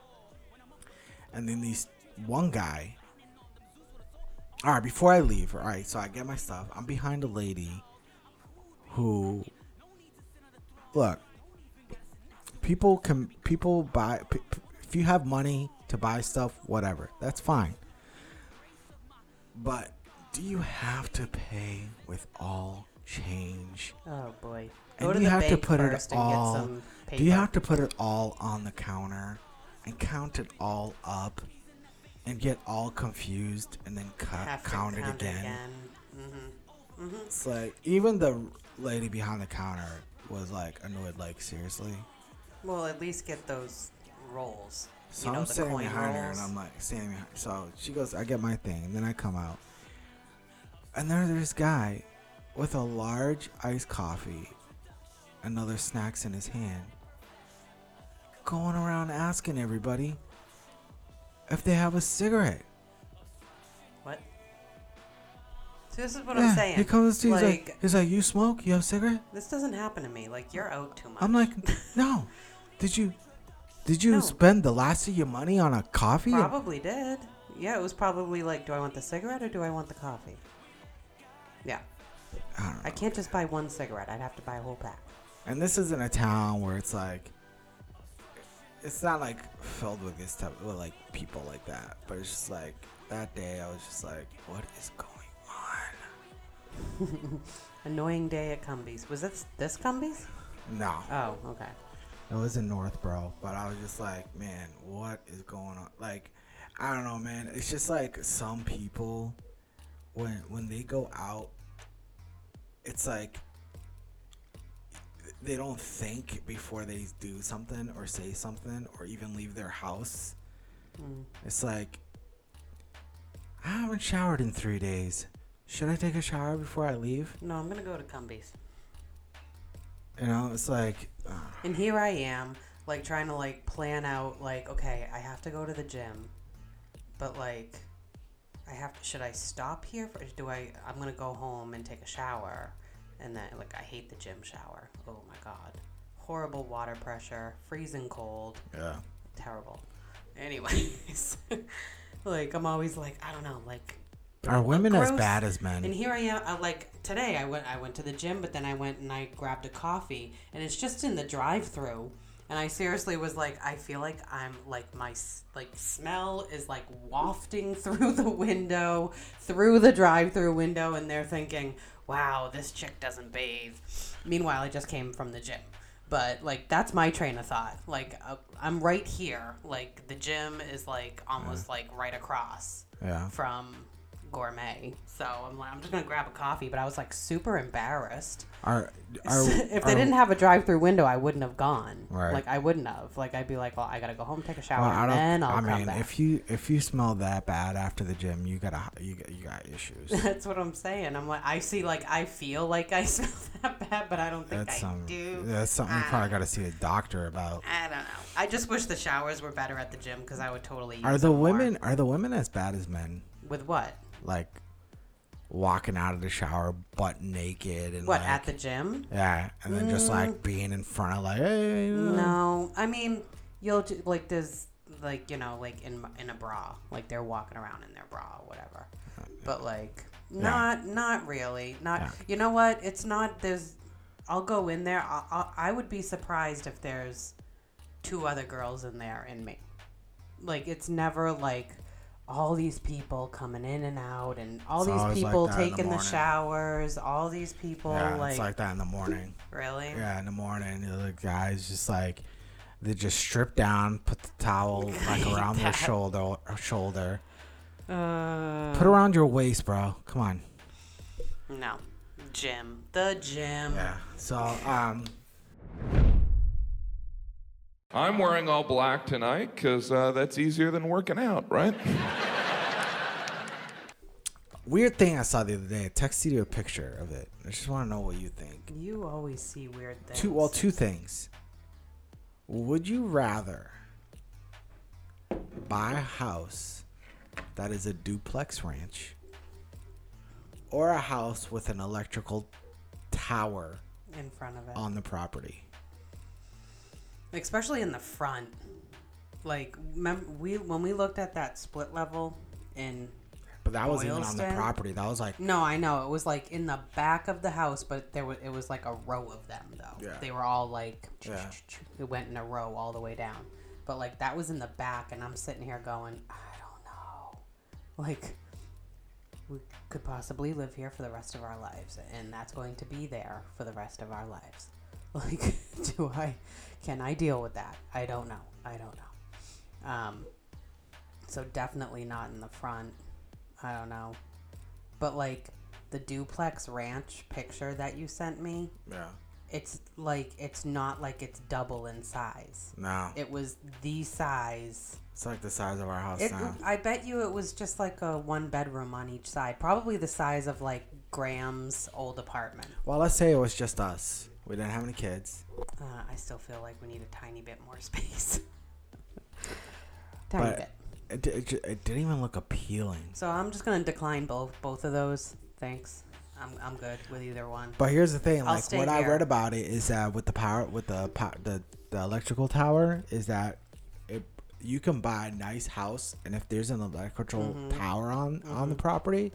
And then these one guy. All right, before I leave, all right, so I get my stuff. I'm behind a lady who, look, people can people buy p- p- if you have money to buy stuff, whatever, that's fine. But do you have to pay with all change? Oh boy. Go And to you have to put it first and get all. Do you have to put it all on the counter and count it all up and get all confused and then to count it count again? Mm-hmm. Mm-hmm. It's like even the lady behind the counter was like annoyed. Like seriously. Well, at least get those rolls. So you know, I'm sitting behind her and I'm like standing behind. So she goes, I get my thing, and then I come out, and there's this guy with a large iced coffee, another snacks in his hand, going around asking everybody if they have a cigarette. What? So this is what Yeah, I'm saying. He comes to he's like, like, he's like, you smoke? You have a cigarette? this doesn't happen to me. Like you're out too much. I'm like, no. Did you, did you No. spend the last of your money on a coffee? Probably did. Yeah, it was probably like, do I want the cigarette or do I want the coffee? Yeah. I. I can't just buy one cigarette. I'd have to buy a whole pack. And this isn't a town where it's like it's not like filled with this type with like people like that. But it's just like that day I was just like, what is going on? Annoying day at Cumbies. Was this this Cumbies? No. Oh, okay. It was in Northborough, but I was just like, man, what is going on? Like, I don't know, man. It's just like some people when when they go out, it's like they don't think before they do something or say something or even leave their house. Mm. It's like I haven't showered in three days. Should I take a shower before I leave? No, I'm gonna go to Cumbies. You know, it's like uh, And here I am, like trying to like plan out like, okay, I have to go to the gym, but like, I have. Should I stop here? For, do I? I'm gonna go home and take a shower, and then like I hate the gym shower. Oh my god, horrible water pressure, freezing cold. Yeah. Terrible. Anyways, like I'm always like I don't know, like Are women as bad as men? And here I am. I, like today, I went. I went to the gym, but then I went and I grabbed a coffee, and it's just in the drive-through. And I seriously was like, I feel like I'm like my like smell is like wafting through the window, through the drive-through window, and they're thinking, "Wow, this chick doesn't bathe." Meanwhile, I just came from the gym. But like that's my train of thought. Like uh, I'm right here. Like the gym is like almost like right across Yeah. from gourmet. So I'm like, I'm just gonna grab a coffee. But I was like super embarrassed. Are, are if they are- didn't have a drive-through window, I wouldn't have gone. Right. Like I wouldn't have. Like I'd be like, well, I gotta go home, take a shower, Well, I and then I'll I mean, back. if you if you smell that bad after the gym, you gotta you got you got issues. That's what I'm saying. I'm like, I see, like, I feel like I smell that bad, but I don't think That's I some. do. That's something you probably ah. got to see a doctor about. I don't know. I just wish the showers were better at the gym because I would totally. Use Are the them more. women are the women as bad as men? with what? Like walking out of the shower butt naked and What like, at the gym? yeah, and then just Mm. like being in front of like hey. you know. No, I mean you'll ju- like there's like you know like in in a bra, like they're walking around in their bra or whatever. But like not not really. Not Yeah. you know what? It's not. There's. I'll go in there. I, I I would be surprised if there's two other girls in there and me. Like it's never like all these people coming in and out and all It's these always like people the taking the, showers. All these people Yeah, like, it's like that in the morning. really. Yeah, in the morning, the guys just like, They just strip down, put the towel like around their shoulder, shoulder. Uh, Put around your waist, bro. Come on. no, gym. The gym. Yeah. So, um, I'm wearing all black tonight because uh, that's easier than working out, right? weird thing I saw the other day. I texted you a picture of it. I just want to know what you think. You always see weird things. Two, well, two things. Would you rather buy a house that is a duplex ranch or a house with an electrical tower in front of it. on the property? Especially in the front. Like, remember we when we looked at that split level in. But that wasn't even on the property. That was like No, I know it was like in the back of the house, but there was it was like a row of them though. Yeah. They were all like Yeah. it went in a row all the way down. But like that was in the back, and I'm sitting here going, I don't know, like we could possibly live here for the rest of our lives, and that's going to be there for the rest of our lives. Like, do I? Can I deal with that? I don't know. I don't know. Um, so definitely not in the front. I don't know. But like the duplex ranch picture that you sent me, yeah. it's like it's not like it's double in size. No. It was the size. It's like the size of our house It, now. I bet you it was just like a one bedroom on each side. Probably the size of like Graham's old apartment. Well, let's say it was just us. We don't have any kids. Uh, I still feel like we need a tiny bit more space. tiny but bit. it, it, it didn't even look appealing. So I'm just gonna decline both both of those. Thanks. I'm, I'm good with either one. But here's the thing, I'll like stay what I here. read about it is that with the power with the po- the the electrical tower is that it you can buy a nice house and if there's an electrical Mhm. tower on on the Mhm. property,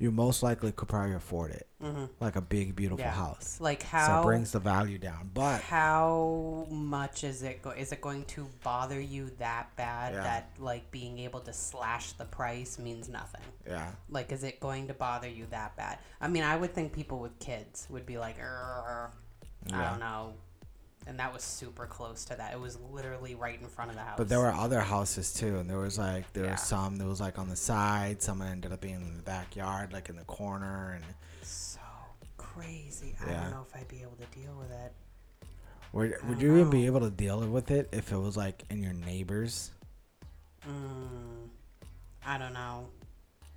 you most likely could probably afford it. Mhm. Like a big beautiful Yeah. house. Like so how- it brings the value down. But how much is it go- is it going to bother you that bad Yeah. that like being able to slash the price means nothing Yeah. like is it going to bother you that bad i mean i would think people with kids would be like "Arr." i don't know and that was super close to that it was literally right in front of the house But there were other houses too, and there was like there Yeah. was some that was like on the side, Someone ended up being in the backyard, like in the corner, and so crazy i don't know if i'd be able to deal with it would, would you even be able to deal with it if it was like in your neighbors? Mm, I don't know.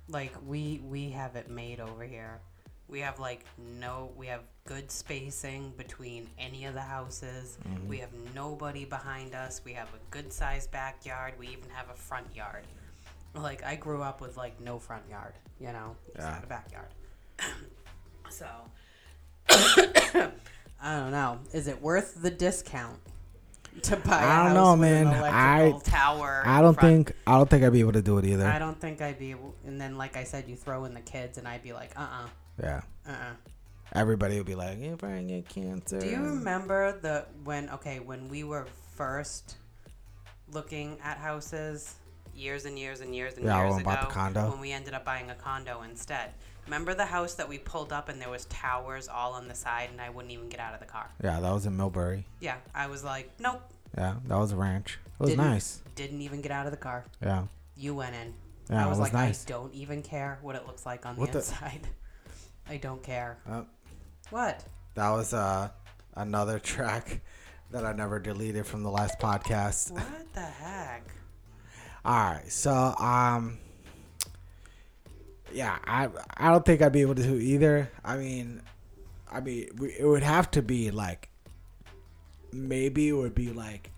Like we we have it made over here. We have like no we have good spacing between any of the houses. Mhm. We have nobody behind us. We have a good sized backyard. We even have a front yard. Like I grew up with like no front yard, you know. It's Yeah. not a backyard. so I don't know. Is it worth the discount to buy a I don't know, man. I tower I don't front? think I don't think I'd be able to do it either. I don't think I'd be able. And then, like I said, you throw in the kids, and I'd be like, uh, uh Yeah. uh, uh. Everybody would be like, "You probably get cancer." Do you remember the when? Okay, when we were first looking at houses years and years and years and Yeah, years ago, bought the condo? when we ended up buying a condo instead. Remember the house that we pulled up and there was towers all on the side, and I wouldn't even get out of the car. Yeah, that was in Millbury. Yeah, I was like, nope. Yeah, that was a ranch. It was didn't- nice. Didn't even get out of the car. Yeah. You went in. Yeah, I it was, was like, nice. I don't even care what it looks like on What the the- inside. I don't care. Uh, What? that was uh another track that I never deleted from the last podcast. What the heck? All right, so um, yeah, I I don't think I'd be able to do either. I mean, I mean, it would have to be like maybe it would be like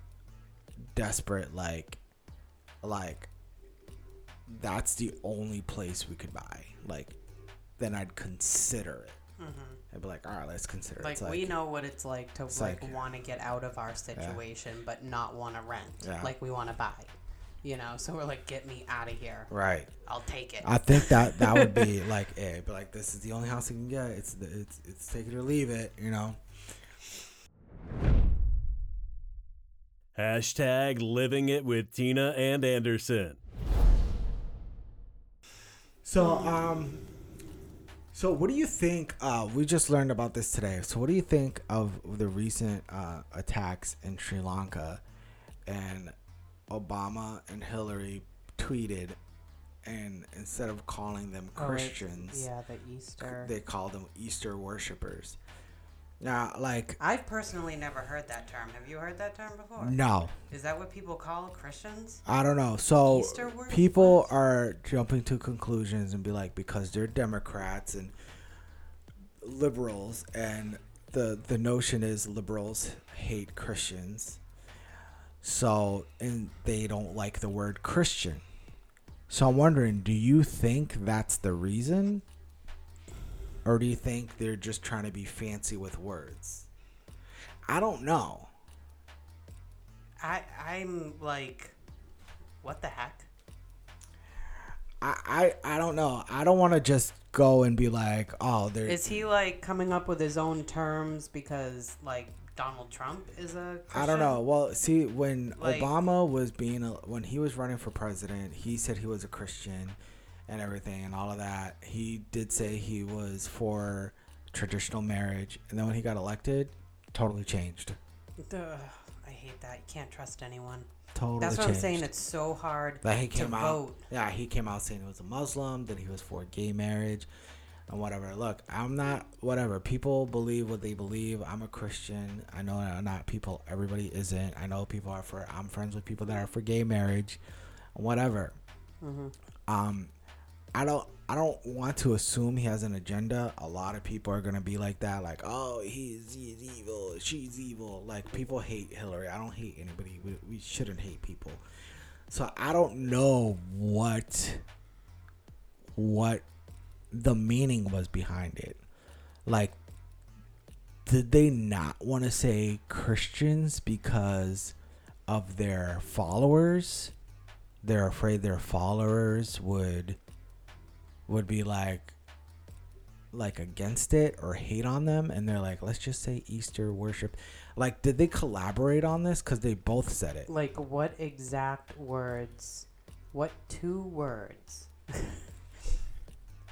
desperate, like like that's the only place we could buy. Like, then I'd consider it. Mhm. I'd be like, all right, let's consider it. Like, It's we know what it's like to it's like, like- want to get out of our situation, but not want to rent. Yeah. Like we want to buy. You know, so we're like, get me out of here. Right. I'll take it. I think that that would be like, eh, but like this is the only house you can get. It's the, it's it's take it or leave it. You know. Hashtag living it with Tina and Anderson. So um, so what do you think? Uh, we just learned about this today. So what do you think of the recent uh, attacks in Sri Lanka, and Obama and Hillary tweeted, and instead of calling them Oh, Christians, yeah, the Easter. they called them Easter worshippers. Now, like, I've personally never heard that term. Have you heard that term before? No. Is that what people call Christians? I don't know. So people are jumping to conclusions and be like, because they're Democrats and liberals, and the the notion is liberals hate Christians. So and they don't like the word Christian. So I'm wondering, do you think that's the reason? Or do you think they're just trying to be fancy with words? I don't know. I I'm like, what the heck? I, I, I don't know. I don't want to just go and be like, oh, there. Is he like coming up with his own terms because like Donald Trump is a? Christian? I don't know. Well, see, when Like- Obama was being a, when he was running for president, he said he was a Christian and everything and all of that. He did say he was for traditional marriage, and then when he got elected, totally changed. Ugh, I hate that. You can't trust anyone. Totally That's what I'm saying. It's so hard That he to came out. vote. Yeah, he came out saying he was a Muslim, that he was for gay marriage, and whatever. Look, I'm not whatever. People believe what they believe. I'm a Christian. I know not people. Everybody isn't. I know people are for. I'm friends with people that are for gay marriage, whatever. Mhm. Um, I don't. I don't want to assume he has an agenda. A lot of people are gonna be like that, like, oh, he's he's evil, she's evil. Like people hate Hillary. I don't hate anybody. We, we shouldn't hate people. So I don't know what what the meaning was behind it. Like did they not want to say Christians because of their followers? They're afraid their followers would would be like like against it or hate on them and they're like let's just say Easter worship. Like did they collaborate on this cuz they both said it? Like what exact words? What two words?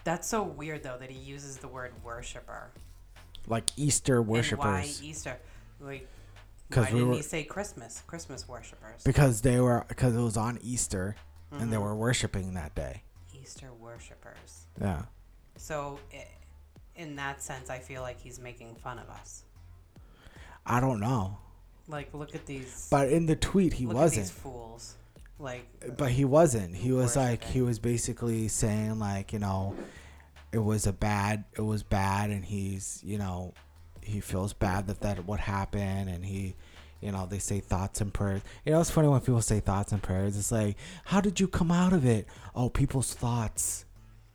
That's so weird though that he uses the word worshiper. Like Easter And why. Easter? Like, 'Cause why we didn't were- he say Christmas? Christmas worshippers. Because they were because it was on Easter and they Mhm. were worshiping that day. Easter worshippers. Yeah. So, in that sense, I feel like he's making fun of us. I don't know. Like, look at these. But in the tweet he wasn't. Fools. Like, But he wasn't. He was like he was basically saying like, you know, it was a bad it was bad and he's, you know, he feels bad that that what happened and he you know, they say thoughts and prayers. You know, it's funny when people say thoughts and prayers. It's like, how did you come out of it? Oh, people's thoughts.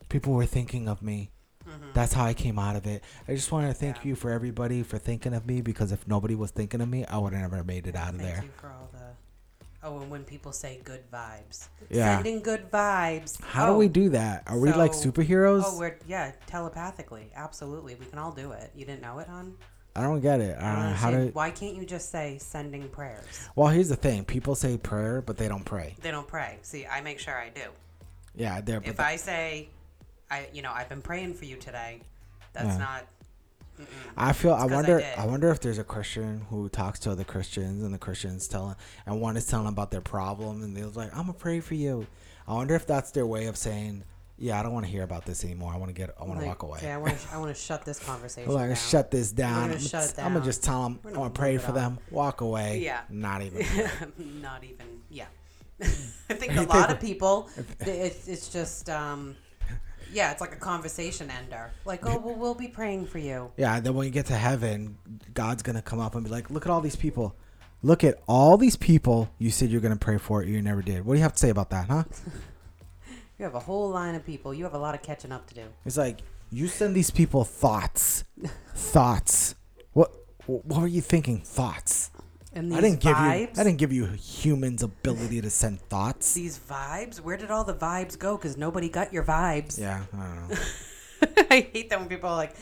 People were thinking of me. Mm-hmm. That's how I came out of it. I just wanted to thank you for everybody for thinking of me because if nobody was thinking of me, I would have never made it out of thank there. you for all the. Oh, and when people say good vibes, Yeah. sending good vibes. How do Oh, we do that? Are we like superheroes? Oh, we're yeah, telepathically, absolutely. We can all do it. You didn't know it, hon? I don't get it. I I don't don't how to. Why can't you just say sending prayers? Well, here's the thing: people say prayer, but they don't pray. They don't pray. See, I make sure I do. Yeah, they're. If I say, I you know I've been praying for you today, that's Yeah. not. I feel. It's I wonder. did. I, wonder if there's a Christian who talks to other Christians, and the Christians telling, and one is telling about their problem, and they're like, "I'm gonna pray for you." I wonder if that's their way of saying, "Yeah, I don't want to hear about this anymore. I want to get. I want to Like, walk away." Yeah, I want to. I want to shut this conversation. Like, down. shut this down. gonna I'm, shut it down. I'm gonna just tell them We're I gonna pray for them. Walk away. Yeah. Not even. not even. Yeah. I think a lot of people, it's it's just um, yeah, it's like a conversation ender. Like, oh, well, we'll be praying for you. Yeah, then when you get to heaven, God's gonna come up and be like, "Look at all these people. Look at all these people you said you're gonna pray for, you never did. What do you have to say about that, huh?" You have a whole line of people. You have a lot of catching up to do. It's like you send these people thoughts, thoughts. What what were you thinking? Thoughts. And I didn't give you. I didn't give you humans' ability to send thoughts. These vibes, where did all the vibes go? Because nobody got your vibes. Yeah, I don't know. I hate that when people are like,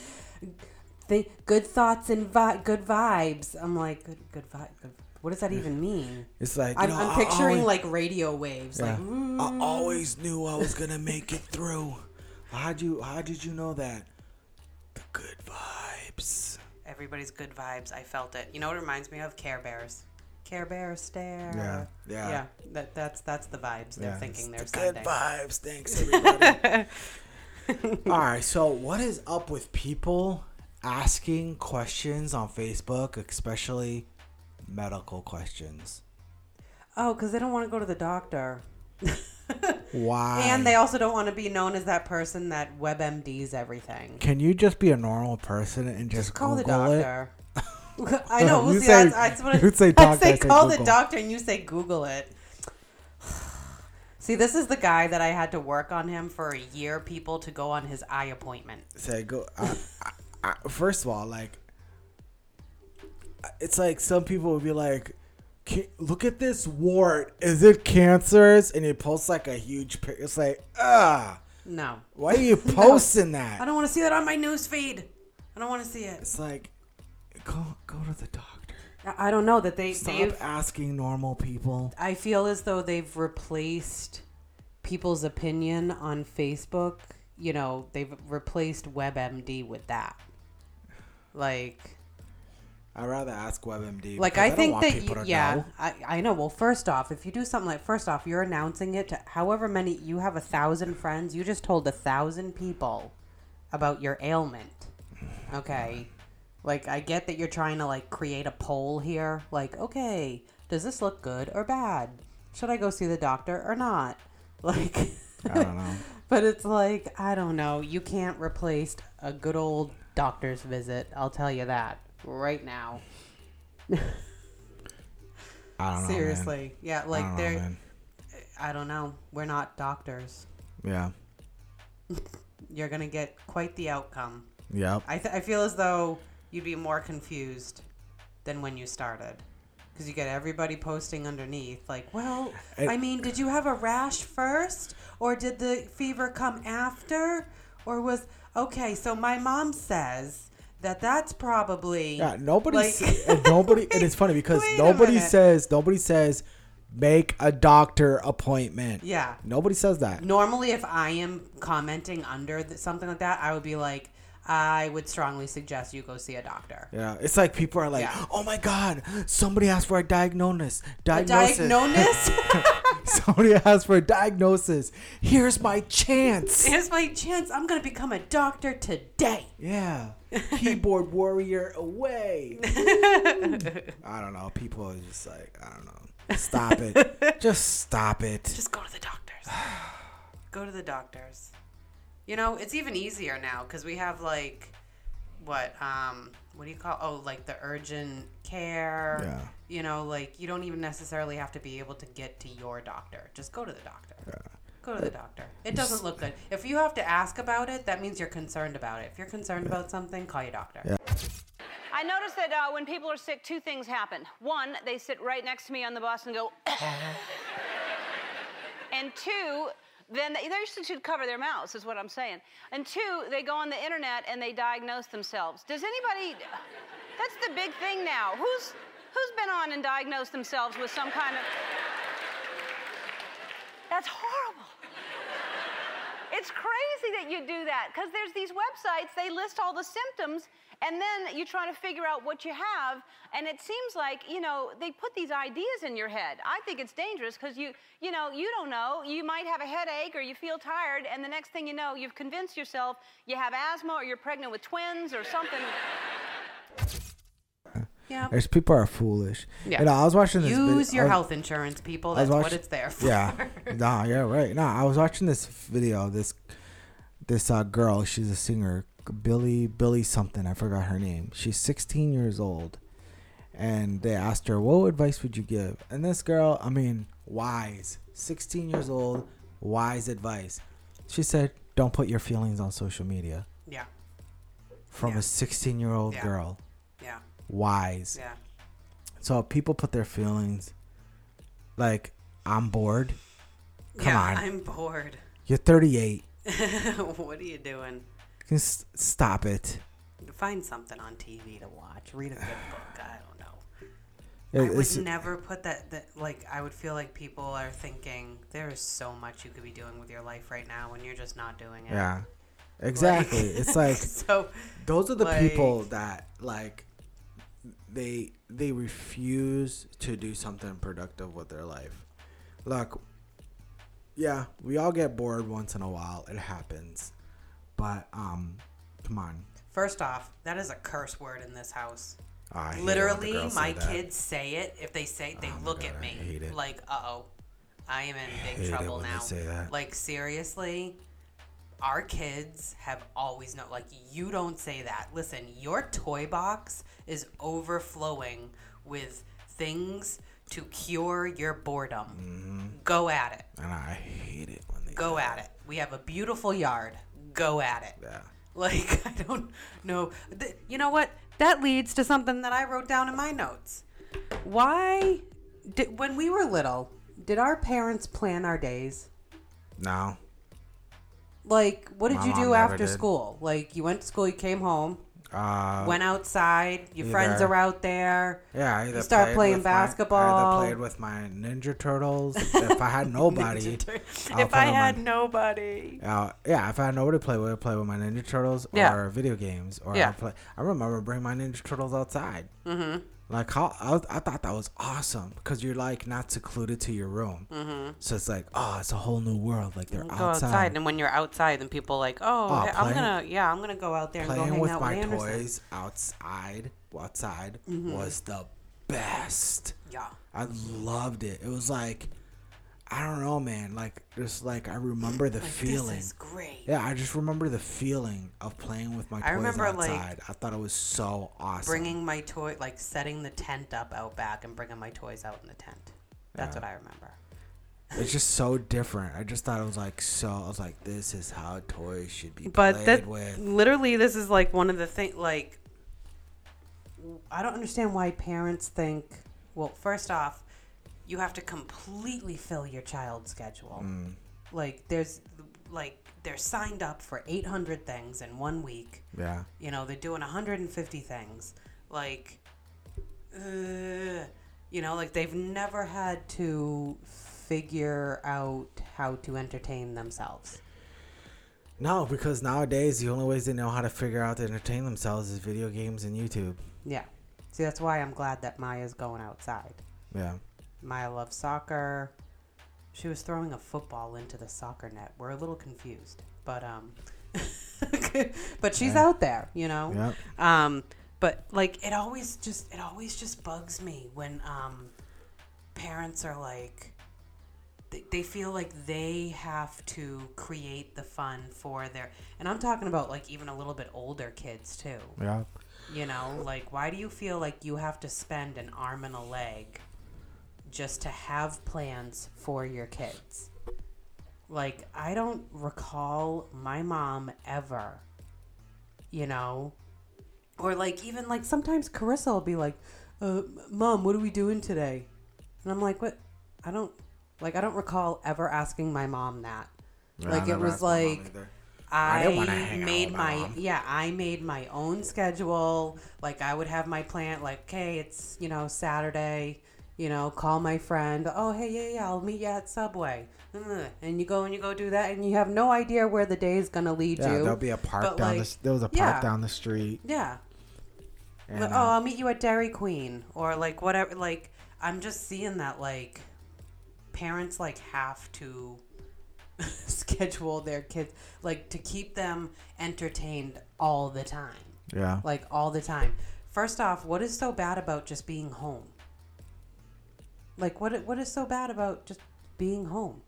think good thoughts and vi- good vibes. I'm like, good, good vibe. Good. What does that even mean? It's like, I'm, know, I'm picturing always- like radio waves. Yeah. Like, "Mm." I always knew I was gonna make it through. How'd you? How did you know that? The good vibes. everybody's good vibes. I felt it. You know what it reminds me of? Care Bears. Care Bear stare. Yeah, yeah. yeah. That that's that's the vibes they're Yeah, thinking they're the good vibes. Thanks, everybody. All right, so what is up with people asking questions on Facebook, especially medical questions? Oh, because they don't want to go to the doctor. Why? And they also don't want to be known as that person that WebMDs everything. Can you just be a normal person and just, Call the Google it? doctor. I know. You see, say- that's, that's what you say I doctor, I say say call the doctor, and you say Google it. See, this is the guy that I had to work on him for a year, people, to go on his eye appointment. Say go. I, uh, I, I, first of all, like, it's like some people would be like, "Look at this wart. Is it cancerous?" And you post like a huge picture. It's like, ah, No. why are you No. posting that? I don't want to see that on my news feed. I don't want to see it. It's like, go go to the doctor. I I don't know that they Stop asking normal people. I feel as though they've replaced people's opinion on Facebook. You know, they've replaced WebMD with that. Like, I'd rather ask WebMD. like I don't think that you, yeah, know. I, I know. Well, first off, if you do something like first off, you're announcing it to however many you have a thousand friends. You just told a thousand people about your ailment. Okay, like I get that you're trying to like create a poll here. Like, okay, does this look good or bad? Should I go see the doctor or not? Like, I don't know. but it's like I don't know. You can't replace a good old doctor's visit. I'll tell you that right now. I don't know. man. Seriously, yeah, like I don't know, they're. man. I don't know. We're not doctors. Yeah. You're gonna get quite the outcome. Yep. I th- I feel as though you'd be more confused than when you started. Because you get everybody posting underneath, like, well, And- I mean, did you have a rash first? Or did the fever come after? Or was. Okay, so my mom says that that's probably. Yeah, nobody, like- nobody, and it's funny because nobody says, nobody says, make a doctor appointment. Yeah. Nobody says that. Normally, if I am commenting under th- something like that, I would be like, I would strongly suggest you go see a doctor. Yeah, it's like people are like, Yeah. "Oh my God, somebody asked for a diagnosis." A Diagnosis. diagnosis? somebody asked for a diagnosis. Here's my chance. Here's my chance. I'm going to become a doctor today. Yeah, keyboard warrior away. I don't know. People are just like, I don't know. Stop it. just stop it. Just go to the doctors. go to the doctors. You know, it's even easier now because we have like, what, um, what do you call? Oh, like the urgent care. Yeah. You know, like you don't even necessarily have to be able to get to your doctor. Just go to the doctor. Go to the doctor. It doesn't look good. If you have to ask about it, that means you're concerned about it. If you're concerned about something, call your doctor. Yeah. I notice that uh, when people are sick, two things happen. One, they sit right next to me on the bus and go, and two, then they, they usually should cover their mouths, is what I'm saying. And two, they go on the internet and they diagnose themselves. Does anybody? That's the big thing now. Who's who's been on and diagnosed themselves with some kind of? That's horrible. It's crazy that you do that because there's these websites, they list all the symptoms, and then you try to figure out what you have, and it seems like, you know, they put these ideas in your head. I think it's dangerous because you, you know, you don't know. You might have a headache or you feel tired, and the next thing you know, you've convinced yourself you have asthma or you're pregnant with twins or something. Yeah. There's people are foolish. Yeah. Know, I was watching this. vid- Use your was- health insurance, people. That's what it's there for. Yeah. Nah, yeah, right. Nah, I was watching this video. This this uh, girl. She's a singer. Billie Billie something. I forgot her name. She's 16 years old, and they asked her, "What advice would you give?" And this girl, I mean, wise, 16 years old, wise advice. She said, "Don't put your feelings on social media." Yeah. From a 16 year old Yeah. girl. Yeah. Wise. Yeah. So people put their feelings like I'm bored. Come yeah, on. I'm bored. You're 38. what are you doing? Just stop it. Find something on TV to watch. Read a good book. I don't know. It- I would it's- never put that, that. Like, I would feel like people are thinking there is so much you could be doing with your life right now, and you're just not doing it. Yeah. Exactly. it's like so. those are the like- people that like they they refuse to do something productive with their life. Look, yeah, we all get bored once in a while. It happens, but um, come on. First off, that is a curse word in this house. Oh, I it Literally, say my kids say it. If they say, they Oh look God, at I me it. like, "Uh oh, I am in hate big it trouble now." say that. Like seriously, our kids have always known. Like you don't say that. Listen, your toy box is overflowing with things to cure your boredom. Mm-hmm. Go at it. And I hate it when they Go at it. We have a beautiful yard. Go at it. Yeah. Like, I don't know. You know what? That leads to something that I wrote down in my notes. Why, did, when we were little, did our parents plan our days? No. Like, what did My you do after did. school? Like, you went to school, you came home, Uh, went outside, your friends are out there. Yeah, I either you start played playing with my- I either played with my Ninja Turtles. if I had nobody, Tur- if I with my- had nobody. Uh, yeah, if I had nobody to play with, I'd play with my Ninja Turtles or Yeah. video games. Or Yeah. I'd play. I remember bringing my Ninja Turtles outside. Mm-hmm. Like how I, I thought that was awesome because you're like not secluded to your room. Mhm. So it's like, oh, it's a whole new world. Like they're outside, outside. and when you're outside, then people like, oh, Oh, I'm playing- gonna, yeah, I'm gonna go out there and go hang with out my with Anderson. toys outside. Outside Mhm. was the best. Yeah. I loved it. It was like, I don't know, man. Like just like I remember the Like, this feeling. is great. Yeah, I just remember the feeling of playing with my toys I remember, like, outside. I thought it was so awesome. bringing my toy, like setting the tent up out back and bringing my toys out in the tent. That's Yeah. what I remember. It's just so different. I just thought it was like so. I was like, this is how toys should be But played that with. literally, this is like one of the things. Like, I don't understand why parents think. Well, first off, you have to completely fill your child's schedule. Mm. Like, there's like they're signed up for 800 things in one week. Yeah. You know, they're doing 150 things. Like, uh, you know, like they've never had to figure out how to entertain themselves. No, because nowadays the only ways they know how to figure out to entertain themselves is video games and YouTube. Yeah. See, that's why I'm glad that Maya's going outside. Yeah. Maya loves soccer. She was throwing a football into the soccer net. We're a little confused, but um, but she's out there, you know. Yep. Um, but like it always just it always just bugs me when um, parents are like they, they feel like they have to create the fun for their and I'm talking about like even a little bit older kids too. Yeah. You know, like why do you feel like you have to spend an arm and a leg just to have plans for your kids? Like I don't recall my mom ever, you know, or like even like sometimes Carissa will be like, uh, "Mom, what are we doing today?" And I'm like, "What? I don't like. I don't recall ever asking my mom that. I like it was asked my mom like." I I, didn't wanna hang out made my my yeah I made my own schedule. Like I would have my plan. Like okay, it's you know Saturday. You know, call my friend. Oh hey yeah yeah, I'll meet you at Subway. And you go and you go do that, and you have no idea where the day is gonna lead Yeah, you. there'll be a park But, down like, this. There was a park yeah. down the street. Yeah. And, uh, oh, I'll meet you at Dairy Queen or like whatever. Like I'm just seeing that like parents like have to schedule their kids like to keep them entertained all the time. Yeah. Like all the time. First off, what is so bad about just being home? Like what what is so bad about just being home?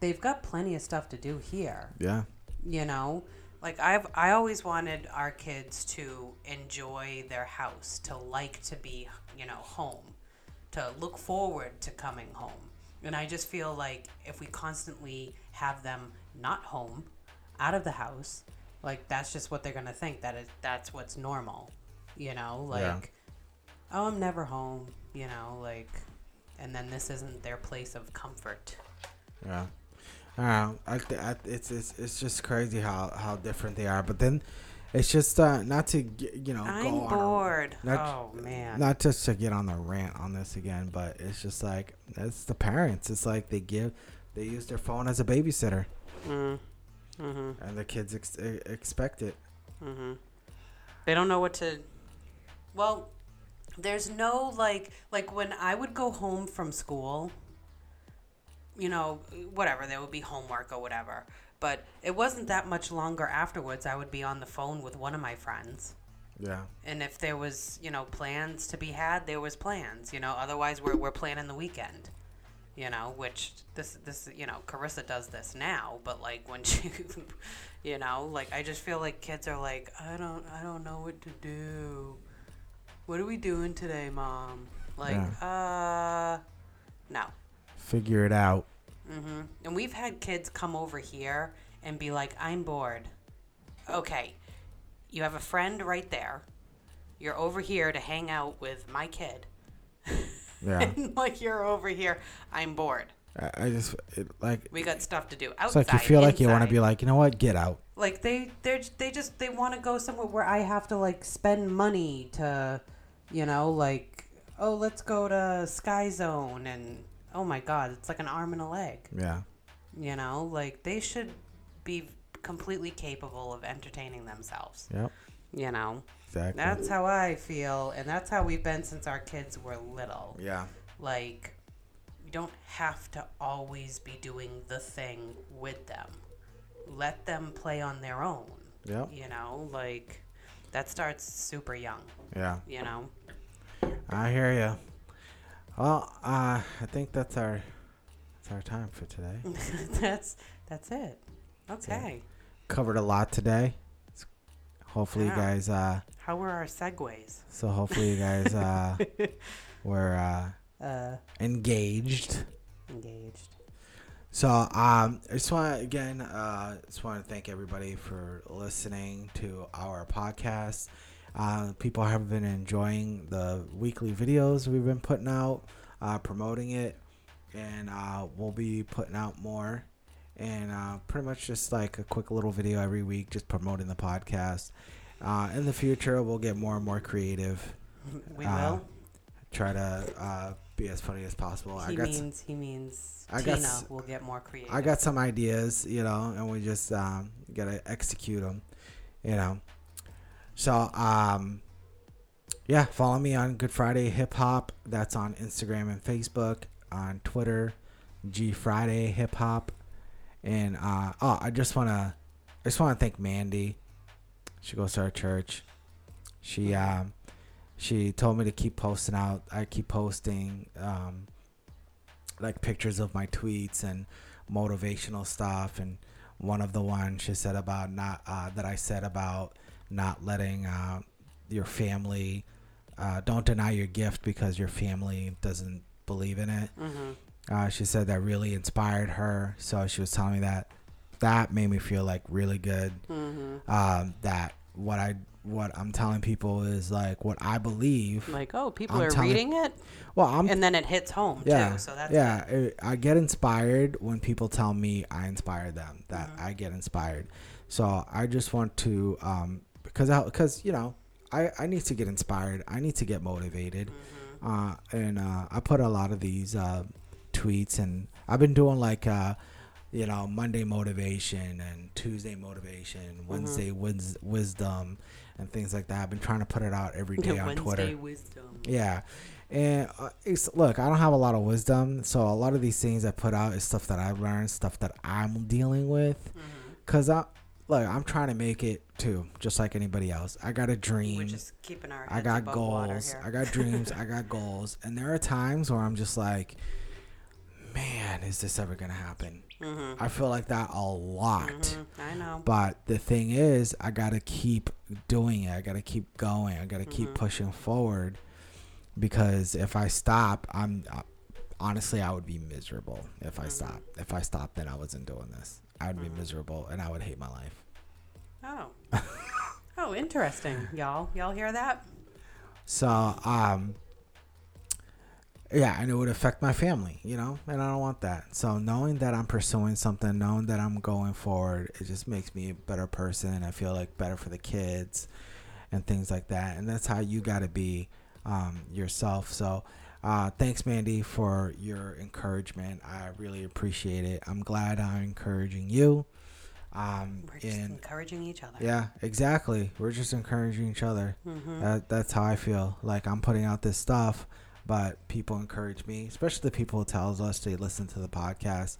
They've got plenty of stuff to do here Yeah. you know like i've i always wanted our kids to enjoy their house to like to be you know home to look forward to coming home and i just feel like if we constantly have them not home out of the house like that's just what they're gonna think that is that's what's normal you know like Yeah. oh i'm never home you know like and then this isn't their place of comfort Yeah. I. I, th- I, it's, it's it's just crazy how, how different they are. But then, it's just uh, not to you know I'm go on a- bored. not, Oh, man. Not just to get on the rant on this again, but it's just like it's the parents. It's like they give they use their phone as a babysitter, mm. mm-hmm. and the kids ex- expect it. Mm-hmm. They don't know what to. Well, there's no like like when I would go home from school, you know, whatever, there would be homework or whatever. But it wasn't that much longer afterwards. I would be on the phone with one of my friends. Yeah. And if there was, you know, plans to be had, there was plans. You know, otherwise we're we're planning the weekend. You know, which this this you know, Carissa does this now, but like when she, you know, like I just feel like kids are like, I don't I don't know what to do. What are we doing today, mom? Like, uh, no. Figure it out. hmm And we've had kids come over here and be like, I'm bored. Okay, you have a friend right there. You're over here to hang out with my kid. Yeah. and like you're over here, I'm bored. I, just it, like We got stuff to do it's outside. like you feel like you want to be like, you know what, get out. like they they they just they want to go somewhere where I have to like spend money to, you know, like oh let's go to Sky Zone and oh my god it's like an arm and a leg. Yeah. You know, like they should be completely capable of entertaining themselves. Yep. You know. Exactly. That's how I feel, and that's how we've been since our kids were little. Yeah. Like, you don't have to always be doing the thing with them. Let them play on their own. Yeah. You know, like, that starts super young. Yeah. You know? I hear you. Well, uh, I think that's our that's our time for today. that's that's it. Okay. Covered a lot today. Hopefully, you guys. Uh, How were our segues? so hopefully you guys uh, were uh, Uh. engaged. Engaged. So um, I just want to again, uh, just want to thank everybody for listening to our podcast. Uh, people have been enjoying the weekly videos we've been putting out, uh, promoting it, and uh, we'll be putting out more. And uh, pretty much just like a quick little video every week, just promoting the podcast. Uh, in the future, we'll get more and more creative. We will. Try to uh, be as funny as possible. I He got s- means he means I Tina s- will get more creative. I got some ideas, you know, and we just um, gotta execute them, you know. So, um, yeah, follow me on Good Friday Hip Hop. That's on Instagram and Facebook. On Twitter, G Friday Hip Hop. And uh, oh, I just wanna, I just wanna thank Mandy. She goes to our church. She um, she told me to keep posting out. I keep posting um, like pictures of my tweets and motivational stuff and one of the ones she said about not uh, that I said about not letting uh, your family uh, don't deny your gift because your family doesn't believe in it. Mhm. Uh, she said that really inspired her. So she was telling me that that made me feel like really good. Mhm. Um, that what I what I'm telling people is like what I believe. Like, oh, people I'm are telling- reading it. Well, I'm and then it hits home yeah, too. So that's yeah. it- I get inspired when people tell me I inspire them. That I get inspired. So I just want to, um, because I, because you know, I I need to get inspired. I need to get motivated. Uh, and uh, I put a lot of these uh, tweets, and I've been doing like. Uh, you know, Monday motivation and Tuesday motivation, Wednesday wis- wisdom, and things like that. I've been trying to put it out every day on Wednesday Twitter. wisdom. Yeah. And uh, it's, look, I don't have a lot of wisdom, so a lot of these things I put out is stuff that I've learned, stuff that I'm dealing with. Mm-hmm. Cause I look, I'm trying to make it too, just like anybody else. I got a dream. We're just keeping our I got goals. I got dreams. I got goals. And there are times where I'm just like, man, is this ever gonna happen? Mhm. I feel like that a lot. Mhm, I know. But the thing is, I gotta keep doing it. I gotta keep going. I gotta keep Mhm. pushing forward because if I stop, I'm uh, honestly I would be miserable if I stop. If I stopped, then I wasn't doing this. I would be miserable and I would hate my life. Oh. oh, interesting, y'all. Y'all hear that? So, um, yeah, and it would affect my family, you know, and I don't want that. So, knowing that I'm pursuing something, knowing that I'm going forward, it just makes me a better person. I feel like better for the kids and things like that. And that's how you got to be um, yourself. So, uh, thanks, Mandy, for your encouragement. I really appreciate it. I'm glad I'm encouraging you. Um, We're just and encouraging each other. yeah, exactly. We're just encouraging each other. Mhm. That, that's how I feel. Like I'm putting out this stuff, but people encourage me, especially the people who tells us they listen to the podcast.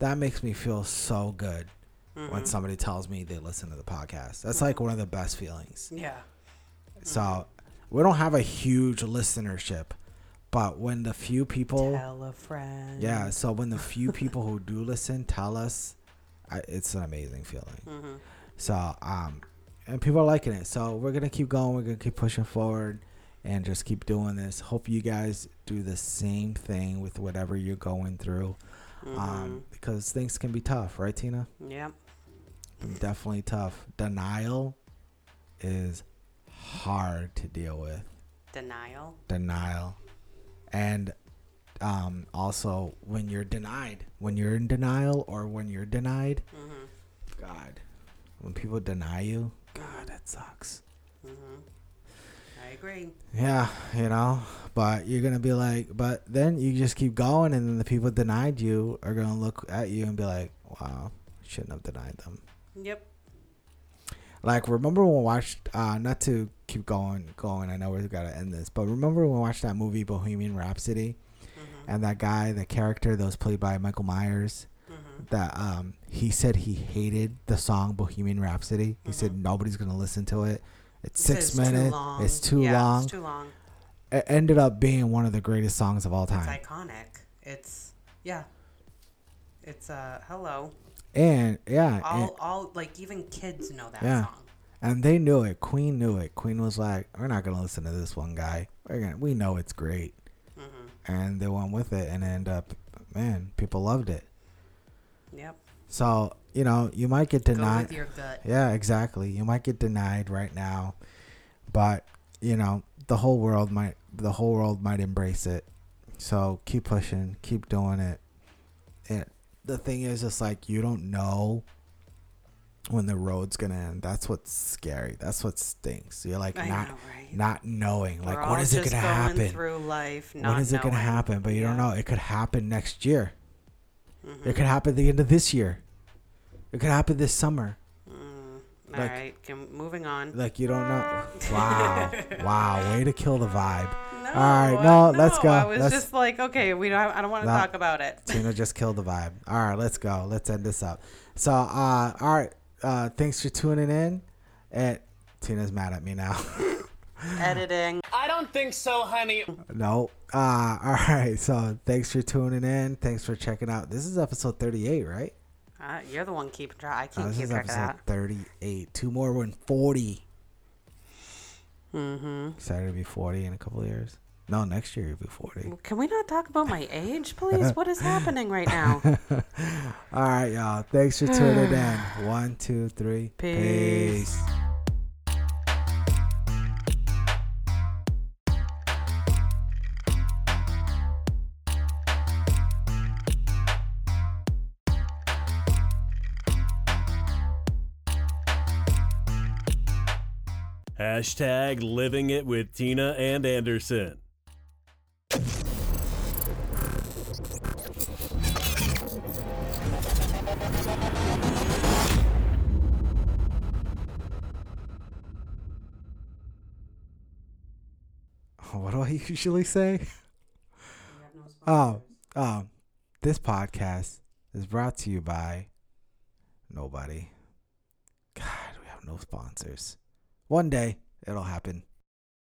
That makes me feel so good when Mhm. somebody tells me they listen to the podcast. That's like one of the best feelings. Yeah. So we don't have a huge listenership, but when the few people Tell a friend. yeah, so when the few people who do listen tell us, I, it's an amazing feeling. Mhm. So, um, and people are liking it. So we're gonna keep going. We're gonna keep pushing forward, and just keep doing this. Hope you guys do the same thing with whatever you're going through, um, because things can be tough, right, Tina? Yep. Definitely tough. Denial is hard to deal with. Denial. Denial, and um, also when you're denied, when you're in denial or when you're denied, Mm-hmm. God, when people deny you, God, that sucks. Mm-hmm. I agree. Yeah, you know, but you're gonna be like, but then you just keep going, and then the people denied you are gonna look at you and be like, wow, shouldn't have denied them. Yep. Like, remember when we watched, uh, not to keep going, going, I know we gotta end this, but remember when we watched that movie Bohemian Rhapsody, and that guy, the character that was played by Michael Myers, that um, he said he hated the song Bohemian Rhapsody. He said nobody's gonna listen to it. It's six it's too minutes. long. It's too Yeah, it's long. too long. It ended up being one of the greatest songs of all time. It's iconic. It's yeah. It's uh hello. And yeah, All and- all like even kids know that yeah. song. And they knew it. Queen knew it. Queen was like, "We're not gonna listen to this one guy. We're gonna. We know it's great." Mm-hmm. And they went with it, and it ended up, man, people loved it. Yep. So you know, you might get denied. with your gut. Yeah, exactly. You might get denied right now, but you know, the whole world might. The whole world might embrace it. So keep pushing. Keep doing it. And the thing is, it's like you don't know when the road's gonna end. That's what's scary. That's what stinks. You're like I not know, right? not knowing. We're Like when is it gonna happen? through life when is it gonna happen? But you don't know. It could happen next year. Mm-hmm. It could happen at the end of this year. It could happen this summer. All Like- right, can, moving on. Like you don't know. Wow, wow, way to kill the vibe. No, All right, no, let's no, go. I was let's, just like, okay, we don't. I don't want to No. talk about it. Tina just killed the vibe. All right, let's go. Let's end this up. So, uh, all right, uh, thanks for tuning in. And Tina's mad at me now. Editing. I don't think so, honey. no. Uh, all right. So, thanks for tuning in. Thanks for checking out. This is episode 38, right? Uh, you're the one keeping track. I Uh, can't this keep is track of that. 38. Two more, we're in 40. Mm-hmm. Excited to be 40 in a couple of years. No, next year you'll be 40. Can we not talk about my age, please? what is happening right now? All right, y'all. Thanks for tuning in. One, two, three. Peace. Peace. Hashtag living it with Tina and Anderson. What do I usually say? Oh, um, this podcast is brought to you by nobody. God, we have no sponsors. One day it'll happen.